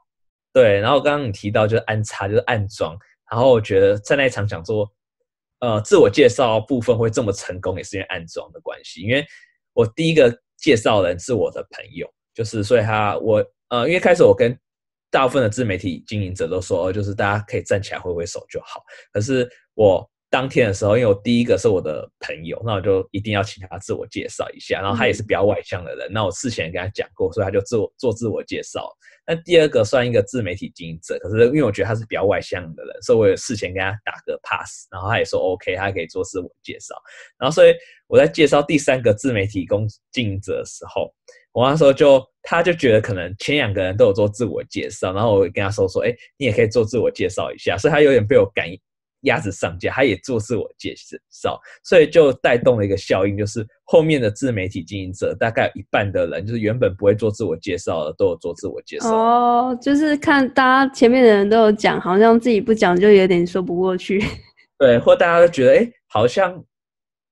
对，然后刚刚你提到就是安插，就是暗装，然后我觉得在那一场讲座，呃，自我介绍部分会这么成功，也是因为暗装的关系，因为。我第一个介绍人是我的朋友，就是所以他我呃，因为开始我跟大部分的自媒体经营者都说，就是大家可以站起来挥挥手就好。可是我当天的时候，因为我第一个是我的朋友，那我就一定要请他自我介绍一下。然后他也是比较外向的人，那我事前跟他讲过，所以他就自我做自我介绍。那第二个算一个自媒体经营者，可是因为我觉得他是比较外向的人，所以我有事前跟他打个 pass，然后他也说 OK，他可以做自我介绍。然后所以我在介绍第三个自媒体工经营者的时候，我那时候就他就觉得可能前两个人都有做自我介绍，然后我跟他说说，哎，你也可以做自我介绍一下，所以他有点被我感鸭子上架，他也做自我介绍，所以就带动了一个效应，就是后面的自媒体经营者大概一半的人，就是原本不会做自我介绍的，都有做自我介绍。哦，就是看大家前面的人都有讲，好像自己不讲就有点说不过去。对，或大家都觉得，哎，好像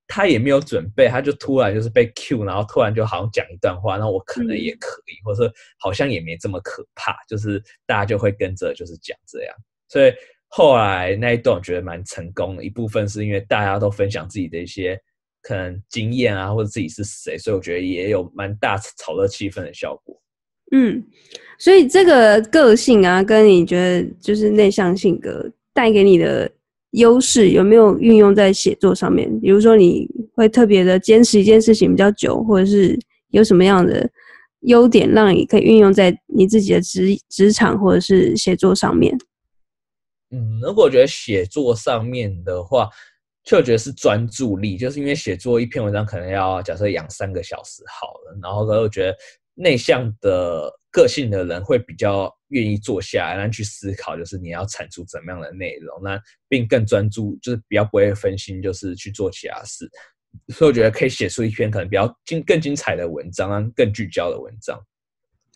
他也没有准备，他就突然就是被 Q，然后突然就好像讲一段话，那我可能也可以，或者说好像也没这么可怕，就是大家就会跟着就是讲这样，所以。后来那一段我觉得蛮成功的，一部分是因为大家都分享自己的一些可能经验啊，或者自己是谁，所以我觉得也有蛮大炒热气氛的效果。嗯，所以这个个性啊，跟你觉得就是内向性格带给你的优势，有没有运用在写作上面？比如说你会特别的坚持一件事情比较久，或者是有什么样的优点让你可以运用在你自己的职职场或者是写作上面？嗯，如果我觉得写作上面的话，就我觉得是专注力，就是因为写作一篇文章可能要假设养三个小时好了，然后呢，我觉得内向的个性的人会比较愿意坐下来，然后去思考，就是你要产出怎么样的内容，那并更专注，就是比较不会分心，就是去做其他事。所以我觉得可以写出一篇可能比较精、更精彩的文章，更聚焦的文章。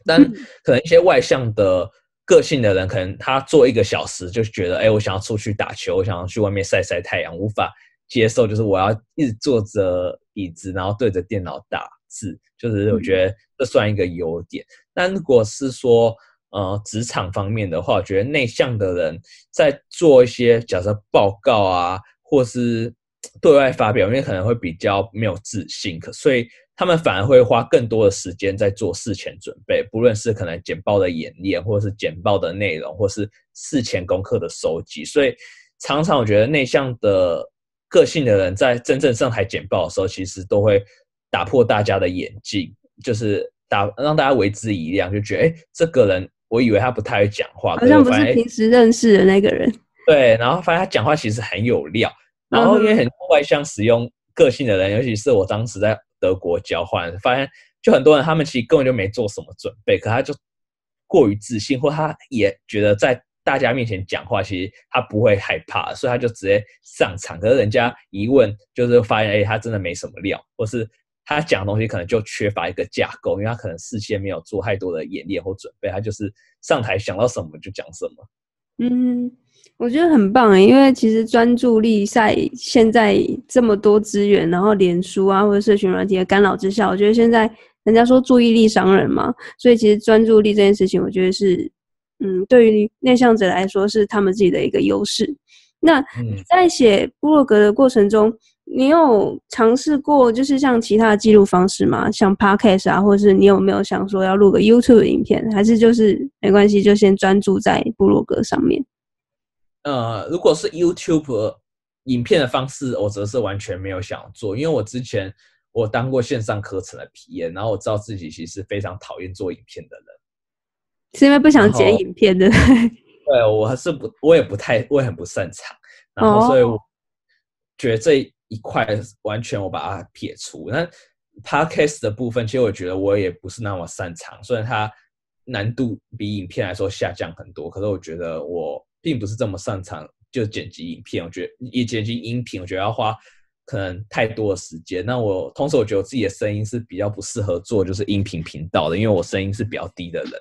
但可能一些外向的个性的人，可能他做一个小时就觉得，哎，我想要出去打球，我想要去外面晒晒太阳，无法接受就是我要一直坐着椅子，然后对着电脑打字。就是我觉得这算一个优点。但如果是说，呃，职场方面的话，我觉得内向的人在做一些假设报告啊，或是对外发表，因为可能会比较没有自信，可所以他们反而会花更多的时间在做事前准备，不论是可能简报的演练，或者是简报的内容，或是事前功课的收集。所以常常我觉得内向的个性的人在真正上台简报的时候，其实都会打破大家的眼镜，就是打让大家为之一亮，就觉得哎，这个人我以为他不太会讲话，好像不是平时认识的那个人。对，然后发现他讲话其实很有料。然后因为很多外向使用个性的人，尤其是我当时在德国交换，发现就很多人他们其实根本就没做什么准备，可他就过于自信，或他也觉得在大家面前讲话，其实他不会害怕，所以他就直接上场。可是人家一问，就是发现哎，他真的没什么料，或是他讲东西可能就缺乏一个架构，因为他可能事先没有做太多的演练或准备，他就是上台想到什么就讲什么。嗯。我觉得很棒诶，因为其实专注力在现在这么多资源，然后脸书啊或者社群软体的干扰之下，我觉得现在人家说注意力伤人嘛，所以其实专注力这件事情，我觉得是嗯，对于内向者来说是他们自己的一个优势。那你在写部落格的过程中，你有尝试过就是像其他的记录方式吗？像 Podcast 啊，或者是你有没有想说要录个 YouTube 影片，还是就是没关系，就先专注在部落格上面？呃，如果是 YouTube 影片的方式，我则是完全没有想做，因为我之前我当过线上课程的体验然后我知道自己其实非常讨厌做影片的人，是因为不想剪影片的。对，我还是不，我也不太，我也很不擅长，然后所以我觉得这一块完全我把它撇除。那 Podcast 的部分，其实我觉得我也不是那么擅长，虽然它难度比影片来说下降很多，可是我觉得我。并不是这么擅长就剪辑影片，我觉得也剪辑音频，我觉得要花可能太多的时间。那我同时我觉得我自己的声音是比较不适合做就是音频频道的，因为我声音是比较低的人，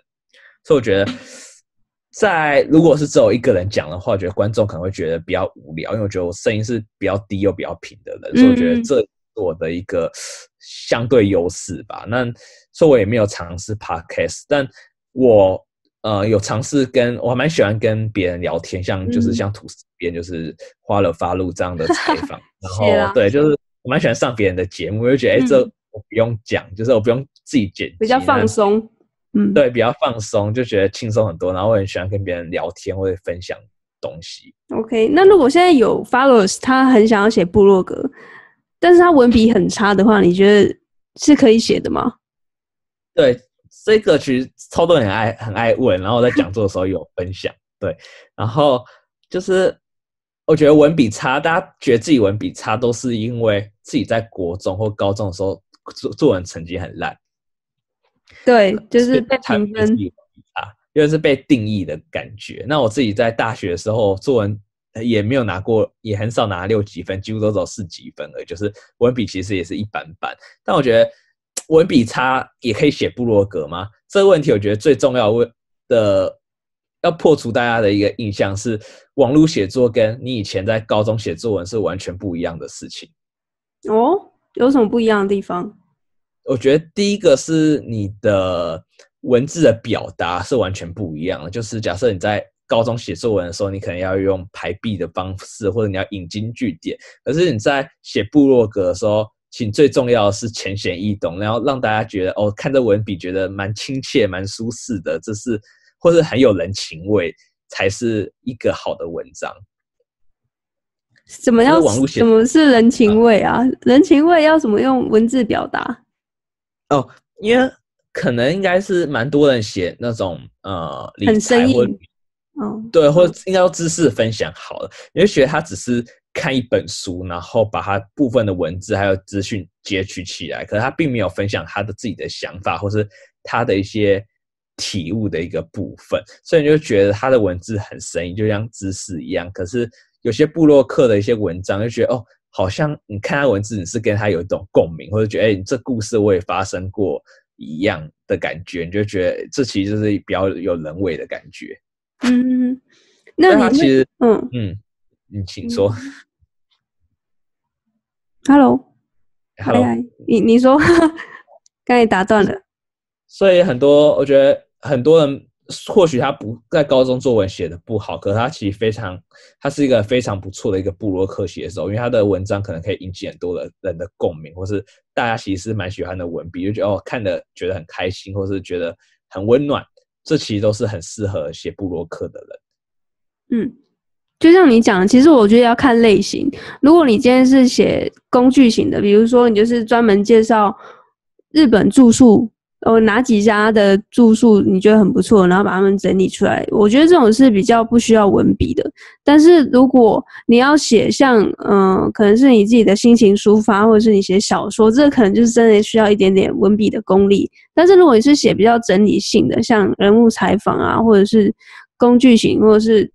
所以我觉得在如果是只有一个人讲的话，我觉得观众可能会觉得比较无聊，因为我觉得我声音是比较低又比较平的人，所以我觉得这是我的一个相对优势吧。那所以我也没有尝试 podcast，但我。呃，有尝试跟我还蛮喜欢跟别人聊天，像就是像吐司边就是花了发露这样的采访，然后对，就是我蛮喜欢上别人的节目，我就觉得哎，这我不用讲，就是我不用自己剪，比较放松，嗯，对，比较放松，就觉得轻松很多。然后我很喜欢跟别人聊天或者分享东西。OK，那如果现在有 followers，他很想要写部落格，但是他文笔很差的话，你觉得是可以写的吗？对。这个其实超多人很爱很爱问，然后在讲座的时候有分享，对，然后就是我觉得文笔差，大家觉得自己文笔差，都是因为自己在国中或高中的时候作作文成绩很烂，对，就是被评分啊，因为是被定义的感觉。那我自己在大学的时候作文也没有拿过，也很少拿六几分，几乎都走四几分而已，就是文笔其实也是一般般。但我觉得。文笔差也可以写部落格吗？这个问题我觉得最重要问的要破除大家的一个印象是，网络写作跟你以前在高中写作文是完全不一样的事情。哦，有什么不一样的地方？我觉得第一个是你的文字的表达是完全不一样的。就是假设你在高中写作文的时候，你可能要用排比的方式，或者你要引经据典，可是你在写部落格的时候。请最重要的是浅显易懂，然后让大家觉得哦，看这文笔觉得蛮亲切、蛮舒适的，这是或是很有人情味，才是一个好的文章。怎么样？什么是人情味啊？人情味要怎么用文字表达？哦，因为可能应该是蛮多人写那种呃，很生硬，哦，对，或者应该知识分享好了，你会觉得他只是看一本书，然后把它部分的文字还有资讯截取起来，可是他并没有分享他的自己的想法，或是他的一些体悟的一个部分，所以你就觉得他的文字很神奇，就像知识一样。可是有些布洛克的一些文章，就觉得哦，好像你看他文字，你是跟他有一种共鸣，或者觉得哎，这故事我也发生过一样的感觉，你就觉得这其实就是比较有人味的感觉。嗯，那他其实，嗯嗯，你请说。Hello，Hello，你你说，刚才打断了。所以很多，我觉得很多人或许他不在高中作文写的不好，可是他其实非常，他是一个非常不错的一个布洛克写手，因为他的文章可能可以引起很多的人的共鸣，或是大家其实是蛮喜欢的文笔，就觉得哦看的觉得很开心，或是觉得很温暖，这其实都是很适合写布洛克的人。嗯。就像你讲，其实我觉得要看类型。如果你今天是写工具型的，比如说你就是专门介绍日本住宿，哦哪几家的住宿你觉得很不错，然后把他们整理出来，我觉得这种是比较不需要文笔的。但是如果你要写像，嗯，可能是你自己的心情抒发，或者是你写小说，这可能就是真的需要一点点文笔的功力。但是如果你是写比较整理性的，像人物采访啊，或者是工具型，或者是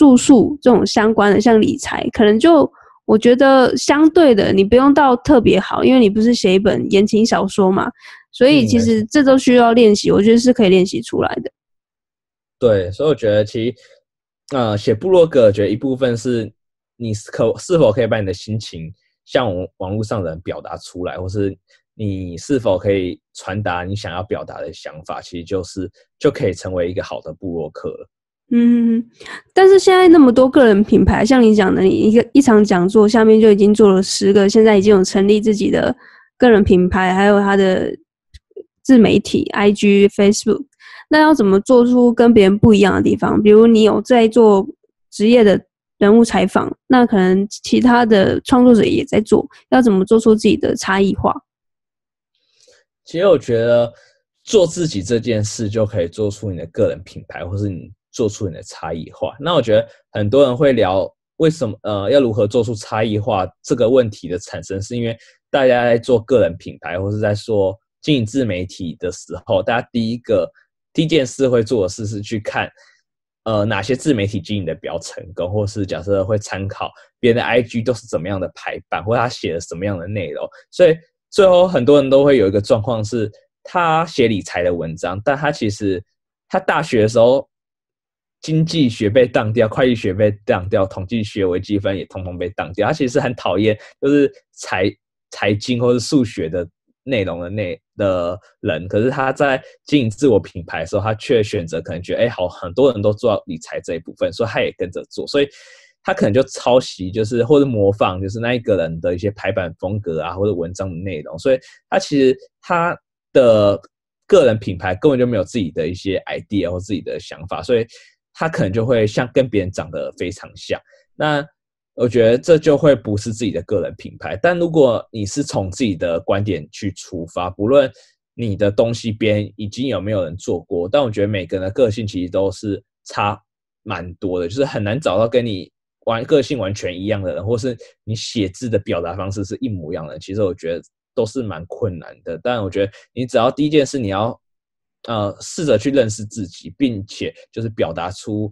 住宿这种相关的，像理财，可能就我觉得相对的，你不用到特别好，因为你不是写一本言情小说嘛，所以其实这都需要练习，我觉得是可以练习出来的。对，所以我觉得其实，呃，写部落格，觉得一部分是你可是否可以把你的心情向网络上的人表达出来，或是你是否可以传达你想要表达的想法，其实就是就可以成为一个好的部落客了。嗯，但是现在那么多个人品牌，像你讲的，你一个一场讲座下面就已经做了十个，现在已经有成立自己的个人品牌，还有他的自媒体 IG、Facebook。那要怎么做出跟别人不一样的地方？比如你有在做职业的人物采访，那可能其他的创作者也在做，要怎么做出自己的差异化？其实我觉得做自己这件事就可以做出你的个人品牌，或是你。做出你的差异化。那我觉得很多人会聊为什么呃要如何做出差异化这个问题的产生，是因为大家在做个人品牌或是在说经营自媒体的时候，大家第一个第一件事会做的事是去看呃哪些自媒体经营的比较成功，或是假设会参考别人的 IG 都是怎么样的排版，或他写了什么样的内容。所以最后很多人都会有一个状况是，他写理财的文章，但他其实他大学的时候。经济学被当掉，会计学被当掉，统计学、微积分也通通被当掉。他其实很讨厌，就是财财经或者数学的内容的内的人。可是他在经营自我品牌的时候，他却选择可能觉得，哎，好，很多人都做到理财这一部分，所以他也跟着做。所以他可能就抄袭，就是或者模仿，就是那一个人的一些排版风格啊，或者文章的内容。所以他其实他的个人品牌根本就没有自己的一些 idea 或自己的想法，所以。他可能就会像跟别人长得非常像，那我觉得这就会不是自己的个人品牌。但如果你是从自己的观点去出发，不论你的东西边已经有没有人做过，但我觉得每个人的个性其实都是差蛮多的，就是很难找到跟你完个性完全一样的人，或是你写字的表达方式是一模一样的。其实我觉得都是蛮困难的。但我觉得你只要第一件事你要。呃，试着去认识自己，并且就是表达出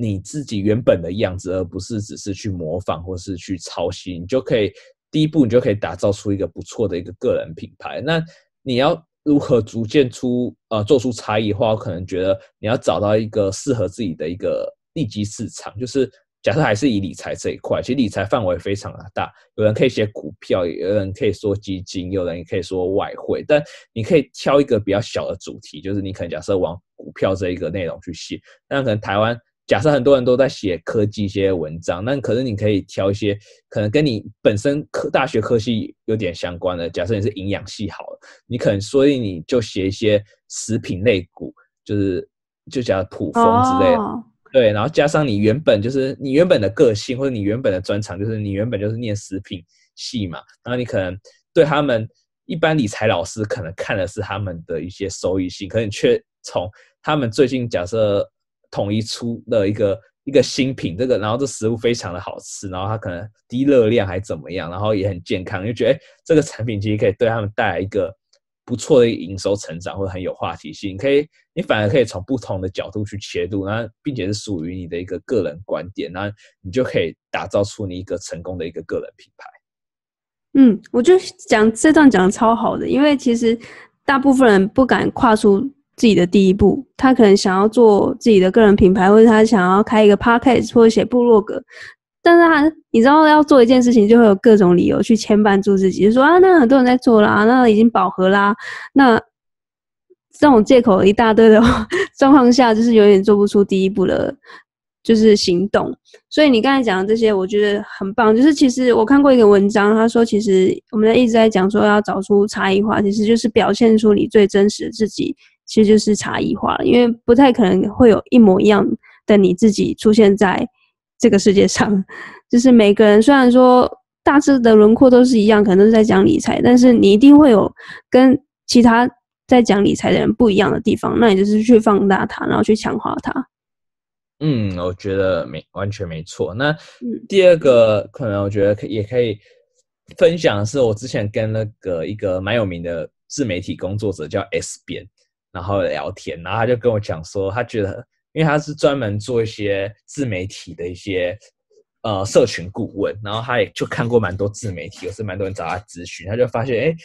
你自己原本的样子，而不是只是去模仿或是去抄袭。你就可以第一步，你就可以打造出一个不错的一个个人品牌。那你要如何逐渐出呃做出差异化？我可能觉得你要找到一个适合自己的一个利基市场，就是。假设还是以理财这一块，其实理财范围非常的大，有人可以写股票，有人可以说基金，有人也可以说外汇，但你可以挑一个比较小的主题，就是你可能假设往股票这一个内容去写。那可能台湾假设很多人都在写科技一些文章，那可能你可以挑一些可能跟你本身科大学科系有点相关的。假设你是营养系好了，你可能所以你就写一些食品类股，就是就讲普丰之类的。对，然后加上你原本就是你原本的个性，或者你原本的专长，就是你原本就是念食品系嘛，然后你可能对他们一般理财老师可能看的是他们的一些收益性，可你却从他们最近假设统一出的一个一个新品，这个然后这食物非常的好吃，然后它可能低热量还怎么样，然后也很健康，就觉得哎，这个产品其实可以对他们带来一个不错的营收成长，或者很有话题性。可以，你反而可以从不同的角度去切入，然后并且是属于你的一个个人观点，然后你就可以打造出你一个成功的一个个人品牌。嗯，我就讲这段讲的超好的，因为其实大部分人不敢跨出。自己的第一步，他可能想要做自己的个人品牌，或者他想要开一个 podcast 或者写部落格，但是他你知道要做一件事情，就会有各种理由去牵绊住自己，就说啊，那很多人在做啦，那已经饱和啦，那这种借口一大堆的 状况下，就是有点做不出第一步的，就是行动。所以你刚才讲的这些，我觉得很棒。就是其实我看过一个文章，他说其实我们在一直在讲说要找出差异化，其实就是表现出你最真实的自己。其实就是差异化了，因为不太可能会有一模一样的你自己出现在这个世界上。就是每个人虽然说大致的轮廓都是一样，可能都是在讲理财，但是你一定会有跟其他在讲理财的人不一样的地方。那你就是去放大它，然后去强化它。嗯，我觉得没完全没错。那第二个可能我觉得可也可以分享的是，我之前跟那个一个蛮有名的自媒体工作者叫 S 边。然后聊天，然后他就跟我讲说，他觉得，因为他是专门做一些自媒体的一些呃社群顾问，然后他也就看过蛮多自媒体，有时蛮多人找他咨询，他就发现，哎，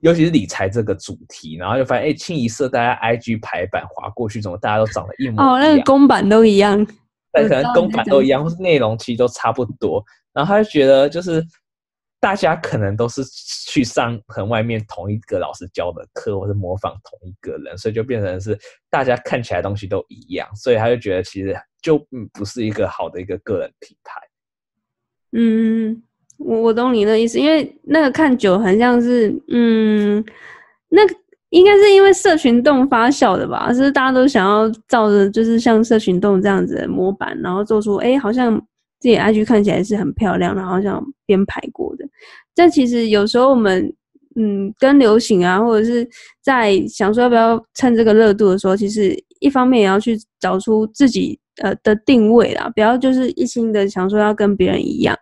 尤其是理财这个主题，然后就发现，哎，清一色大家 IG 排版划过去，怎么大家都长得一模一样？哦，那个公版都一样，但可能公版都一样，或是内容其实都差不多，然后他就觉得就是。大家可能都是去上很外面同一个老师教的课，或者模仿同一个人，所以就变成是大家看起来东西都一样，所以他就觉得其实就不是一个好的一个个人品牌。嗯，我我懂你的意思，因为那个看久很像是，嗯，那应该是因为社群动发酵的吧？是大家都想要照着就是像社群动这样子的模板，然后做出哎好像。自己 IG 看起来是很漂亮，然后像编排过的。但其实有时候我们，嗯，跟流行啊，或者是在想说要不要趁这个热度的时候，其实一方面也要去找出自己呃的定位啦，不要就是一心的想说要跟别人一样，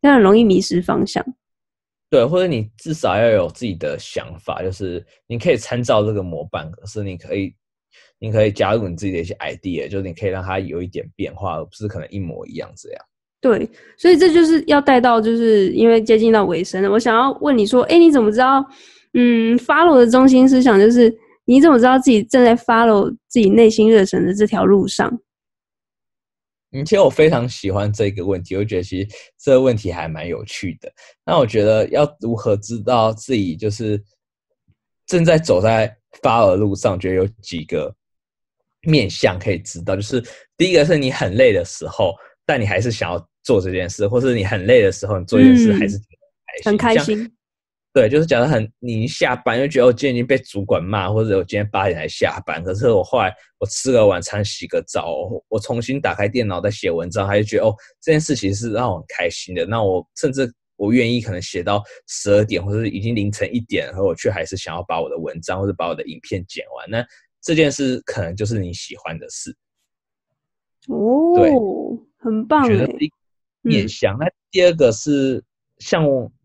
这样很容易迷失方向。对，或者你至少要有自己的想法，就是你可以参照这个模板，可是你可以。你可以加入你自己的一些 idea，就是你可以让它有一点变化，而不是可能一模一样这样。对，所以这就是要带到，就是因为接近到尾声了，我想要问你说，哎，你怎么知道？嗯，follow 的中心思想就是你怎么知道自己正在 follow 自己内心热忱的这条路上？嗯，其实我非常喜欢这个问题，我觉得其实这个问题还蛮有趣的。那我觉得要如何知道自己就是正在走在 follow 路上，觉得有几个。面向可以知道，就是第一个是你很累的时候，但你还是想要做这件事，或是你很累的时候，你做一件事还是很开心。对，就是假如很你一下班就觉得我今天已经被主管骂，或者我今天八点才下班，可是我后来我吃个晚餐，洗个澡，我重新打开电脑在写文章，还是觉得哦这件事情是让我很开心的。那我甚至我愿意可能写到十二点，或者已经凌晨一点，而我却还是想要把我的文章或者把我的影片剪完。那这件事可能就是你喜欢的事，哦，对，很棒。觉得面向那第二个是像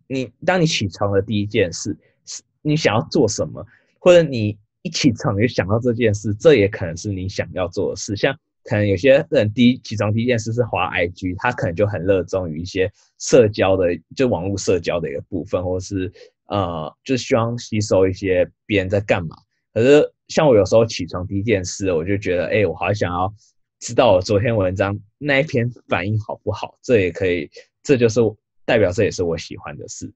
你，当你起床的第一件事，是你想要做什么，或者你一起床就想到这件事，这也可能是你想要做的事。像可能有些人第一起床第一件事是滑 IG，他可能就很热衷于一些社交的，就网络社交的一个部分，或是呃，就希望吸收一些别人在干嘛。可是，像我有时候起床第一件事，我就觉得，哎，我好想要知道我昨天文章那一篇反应好不好。这也可以，这就是代表这也是我喜欢的事。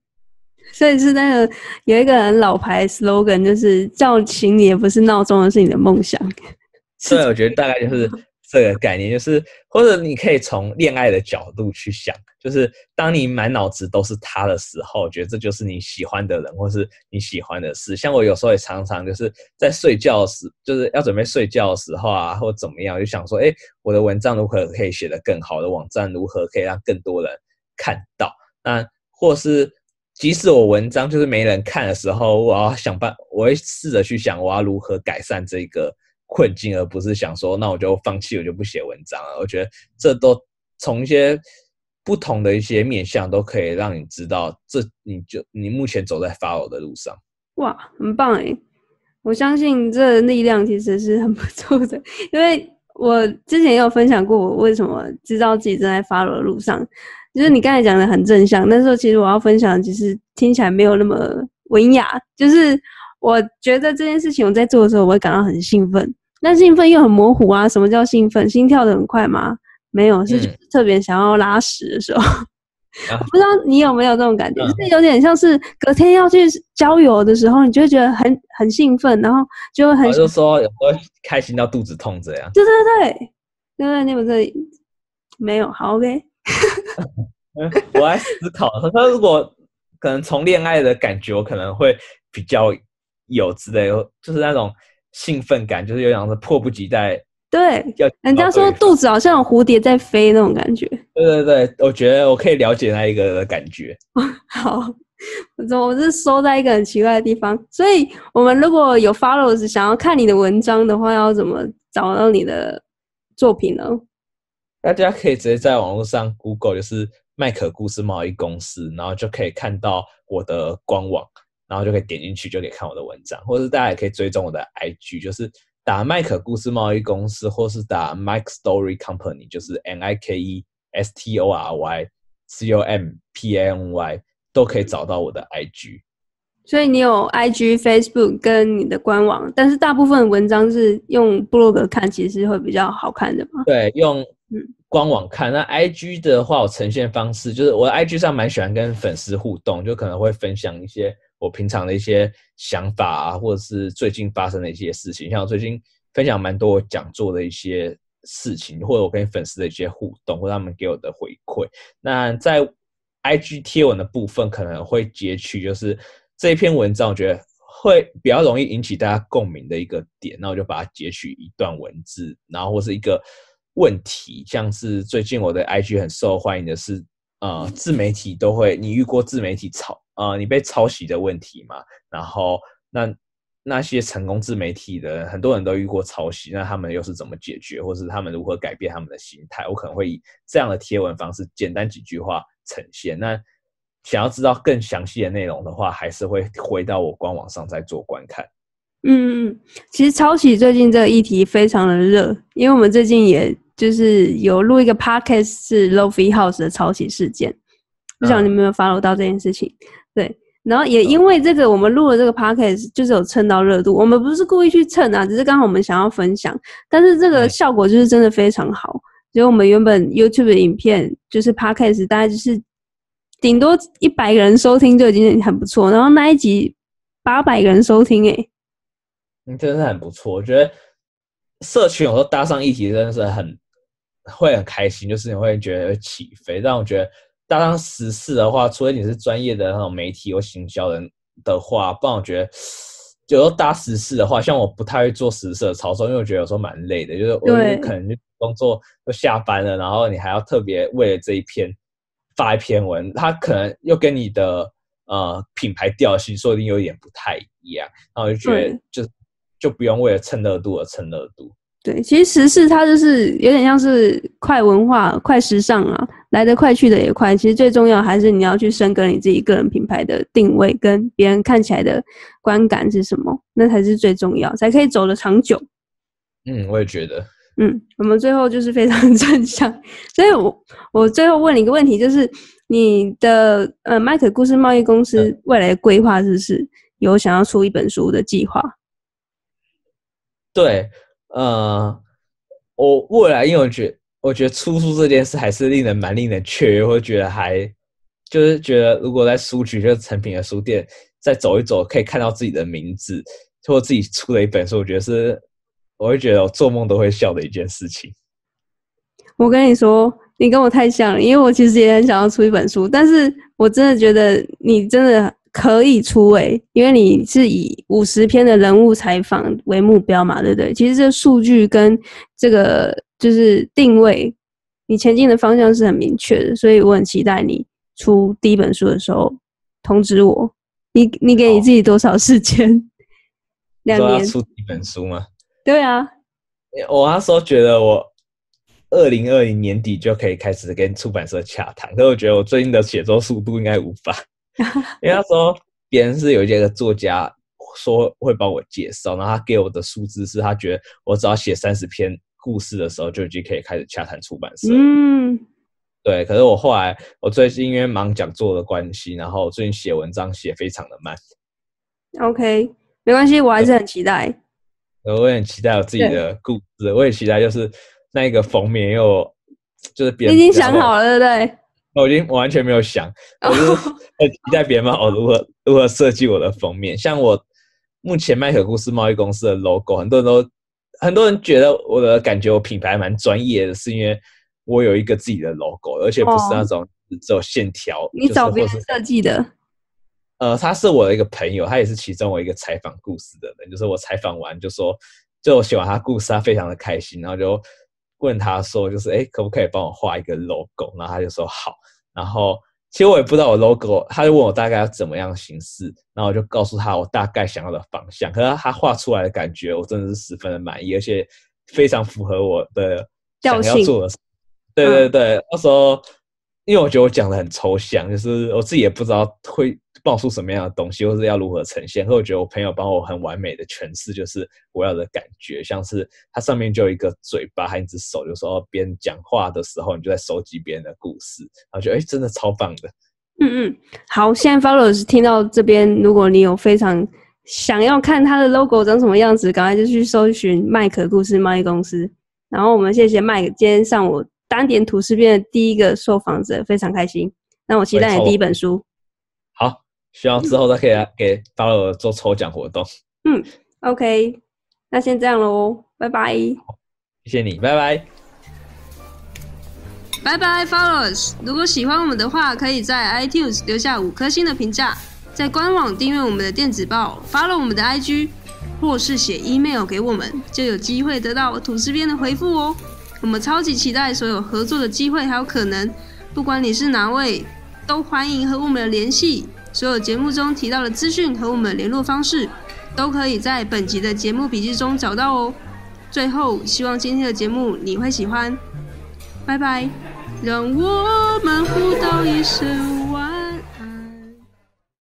所以是那个有一个很老牌 slogan，就是叫醒你也不是闹钟，而是你的梦想。对，我觉得大概就是。这个概念就是，或者你可以从恋爱的角度去想，就是当你满脑子都是他的时候，觉得这就是你喜欢的人，或是你喜欢的事。像我有时候也常常就是在睡觉时，就是要准备睡觉的时候啊，或怎么样，就想说，哎，我的文章如何可以写得更好，的网站如何可以让更多人看到？那或是即使我文章就是没人看的时候，我要想办，我会试着去想，我要如何改善这个。困境，而不是想说那我就放弃，我就不写文章了。我觉得这都从一些不同的一些面向都可以让你知道，这你就你目前走在 follow 的路上。哇，很棒哎！我相信这力量其实是很不错的，因为我之前也有分享过，我为什么知道自己正在 follow 的路上。就是你刚才讲的很正向，但是其实我要分享，其实听起来没有那么文雅。就是我觉得这件事情我在做的时候，我会感到很兴奋，但兴奋又很模糊啊。什么叫兴奋？心跳的很快吗？没有，是特别想要拉屎的时候。不知道你有没有这种感觉？就是有点像是隔天要去郊游的时候，你就会觉得很很兴奋，然后就会很就说有时候开心到肚子痛这样。对对对，对对，你们这里没有好 OK。我在思考，他如果可能从恋爱的感觉，我可能会比较有之类，就是那种兴奋感，就是有点是迫不及待。对，人家说肚子好像有蝴蝶在飞那种感觉。对对对，我觉得我可以了解那一个的感觉。好，我我是收在一个很奇怪的地方，所以我们如果有 followers 想要看你的文章的话，要怎么找到你的作品呢？大家可以直接在网络上 Google 就是麦可故事贸易公司，然后就可以看到我的官网，然后就可以点进去就可以看我的文章，或者是大家也可以追踪我的 IG，就是。打麦可故事贸易公司，或是打 Mike Story Company，就是 M I K E S T O R Y C O M P A N Y，都可以找到我的 IG。所以你有 IG、Facebook 跟你的官网，但是大部分文章是用 blog 看，其实会比较好看的嘛？对，用官网看。那 IG 的话，我呈现方式就是我的 IG 上蛮喜欢跟粉丝互动，就可能会分享一些。我平常的一些想法啊，或者是最近发生的一些事情，像我最近分享蛮多讲座的一些事情，或者我跟粉丝的一些互动，或他们给我的回馈。那在 IG 贴文的部分，可能会截取就是这一篇文章，我觉得会比较容易引起大家共鸣的一个点，那我就把它截取一段文字，然后或是一个问题，像是最近我的 IG 很受欢迎的是，呃，自媒体都会，你遇过自媒体抄？啊，你被抄袭的问题嘛？然后那那些成功自媒体的很多人都遇过抄袭，那他们又是怎么解决，或是他们如何改变他们的心态？我可能会以这样的贴文方式，简单几句话呈现。那想要知道更详细的内容的话，还是会回到我官网上再做观看。嗯，其实抄袭最近这个议题非常的热，因为我们最近也就是有录一个 podcast 是 Lofi House 的抄袭事件，不晓得你有没有 follow 到这件事情。对，然后也因为这个，我们录了这个 podcast，就是有蹭到热度。我们不是故意去蹭啊，只是刚好我们想要分享。但是这个效果就是真的非常好。所以我们原本 YouTube 的影片就是 podcast，大概就是顶多一百个人收听就已经很不错。然后那一集八百个人收听，哎，嗯，真的是很不错。我觉得社群有时候搭上议题真的是很会很开心，就是你会觉得起飞。但我觉得。搭上时事的话，除非你是专业的那种媒体或行销人的话，不然我觉得有时候搭时事的话，像我不太会做时事的操作，因为我觉得有时候蛮累的，就是我可能就工作都下班了，然后你还要特别为了这一篇发一篇文，它可能又跟你的呃品牌调性说不定有点不太一样，然后就觉得就就不用为了蹭热度而蹭热度。对，其实时事它就是有点像是快文化、快时尚啊，来得快去的也快。其实最重要还是你要去深耕你自己个人品牌的定位，跟别人看起来的观感是什么，那才是最重要，才可以走得长久。嗯，我也觉得。嗯，我们最后就是非常 正向，所以我我最后问你一个问题，就是你的呃麦克故事贸易公司未来的规划是不是有想要出一本书的计划？对。呃，我未来因为我觉，我觉得出书这件事还是令人蛮令人雀跃，会觉得还就是觉得如果在书局就是成品的书店再走一走，可以看到自己的名字，或自己出了一本书，我觉得是我会觉得我做梦都会笑的一件事情。我跟你说，你跟我太像了，因为我其实也很想要出一本书，但是我真的觉得你真的。可以出位，因为你是以五十篇的人物采访为目标嘛，对不对？其实这数据跟这个就是定位，你前进的方向是很明确的，所以我很期待你出第一本书的时候通知我。你你给你自己多少时间？两年出一本书吗？对啊，我那时候觉得我二零二零年底就可以开始跟出版社洽谈，可是我觉得我最近的写作速度应该无法，因为那时候别人是有一个作家说会帮我介绍，然后他给我的数字是他觉得我只要写三十篇故事的时候就已经可以开始洽谈出版社。嗯，对，可是我后来我最近因为忙讲座的关系，然后最近写文章写非常的慢。OK，没关系，我还是很期待。呃我也很期待我自己的故事，我也期待就是那个封面又就是别人已经想好了，对不对？我已经完全没有想，我就是很期待别人帮我如何如何设计我的封面。像我目前麦可故事贸易公司的 logo，很多人都很多人觉得我的感觉我品牌蛮专业的，是因为我有一个自己的 logo，而且不是那种只有线条。哦你找别人设计的，呃，他是我的一个朋友，他也是其中我一个采访故事的人。就是我采访完就说，就我写完他故事，他非常的开心，然后就问他说，就是哎，诶可不可以帮我画一个 logo？然后他就说好。然后其实我也不知道我 logo，他就问我大概要怎么样的形式，然后我就告诉他我大概想要的方向。可是他画出来的感觉，我真的是十分的满意，而且非常符合我的想要做的事。对对对，那时候因为我觉得我讲的很抽象，就是我自己也不知道会爆出什么样的东西，或是要如何呈现。可我觉得我朋友帮我很完美的诠释，就是我要的感觉，像是它上面就有一个嘴巴，还一只手，就说别人讲话的时候，你就在收集别人的故事，然后觉得哎，真的超棒的。嗯嗯，好，现在 followers 听到这边，如果你有非常想要看它的 logo 长什么样子，赶快就去搜寻麦可故事贸易公司。然后我们谢谢麦克今天上午单点吐司边的第一个受访者，非常开心。那我期待你第一本书。好，希望之后再可以来给 follow 做抽奖活动。嗯 OK，那先这样喽，拜拜。谢谢你，拜拜。拜拜，followers！如果喜欢我们的话，可以在 iTunes 留下五颗星的评价，在官网订阅我们的电子报，follow 我们的 IG，或是写 email 给我们，就有机会得到吐司边的回复哦。我们超级期待所有合作的机会还有可能，不管你是哪位，都欢迎和我们的联系。所有节目中提到的资讯和我们的联络方式，都可以在本集的节目笔记中找到哦。最后，希望今天的节目你会喜欢。拜拜，让我们互道一声。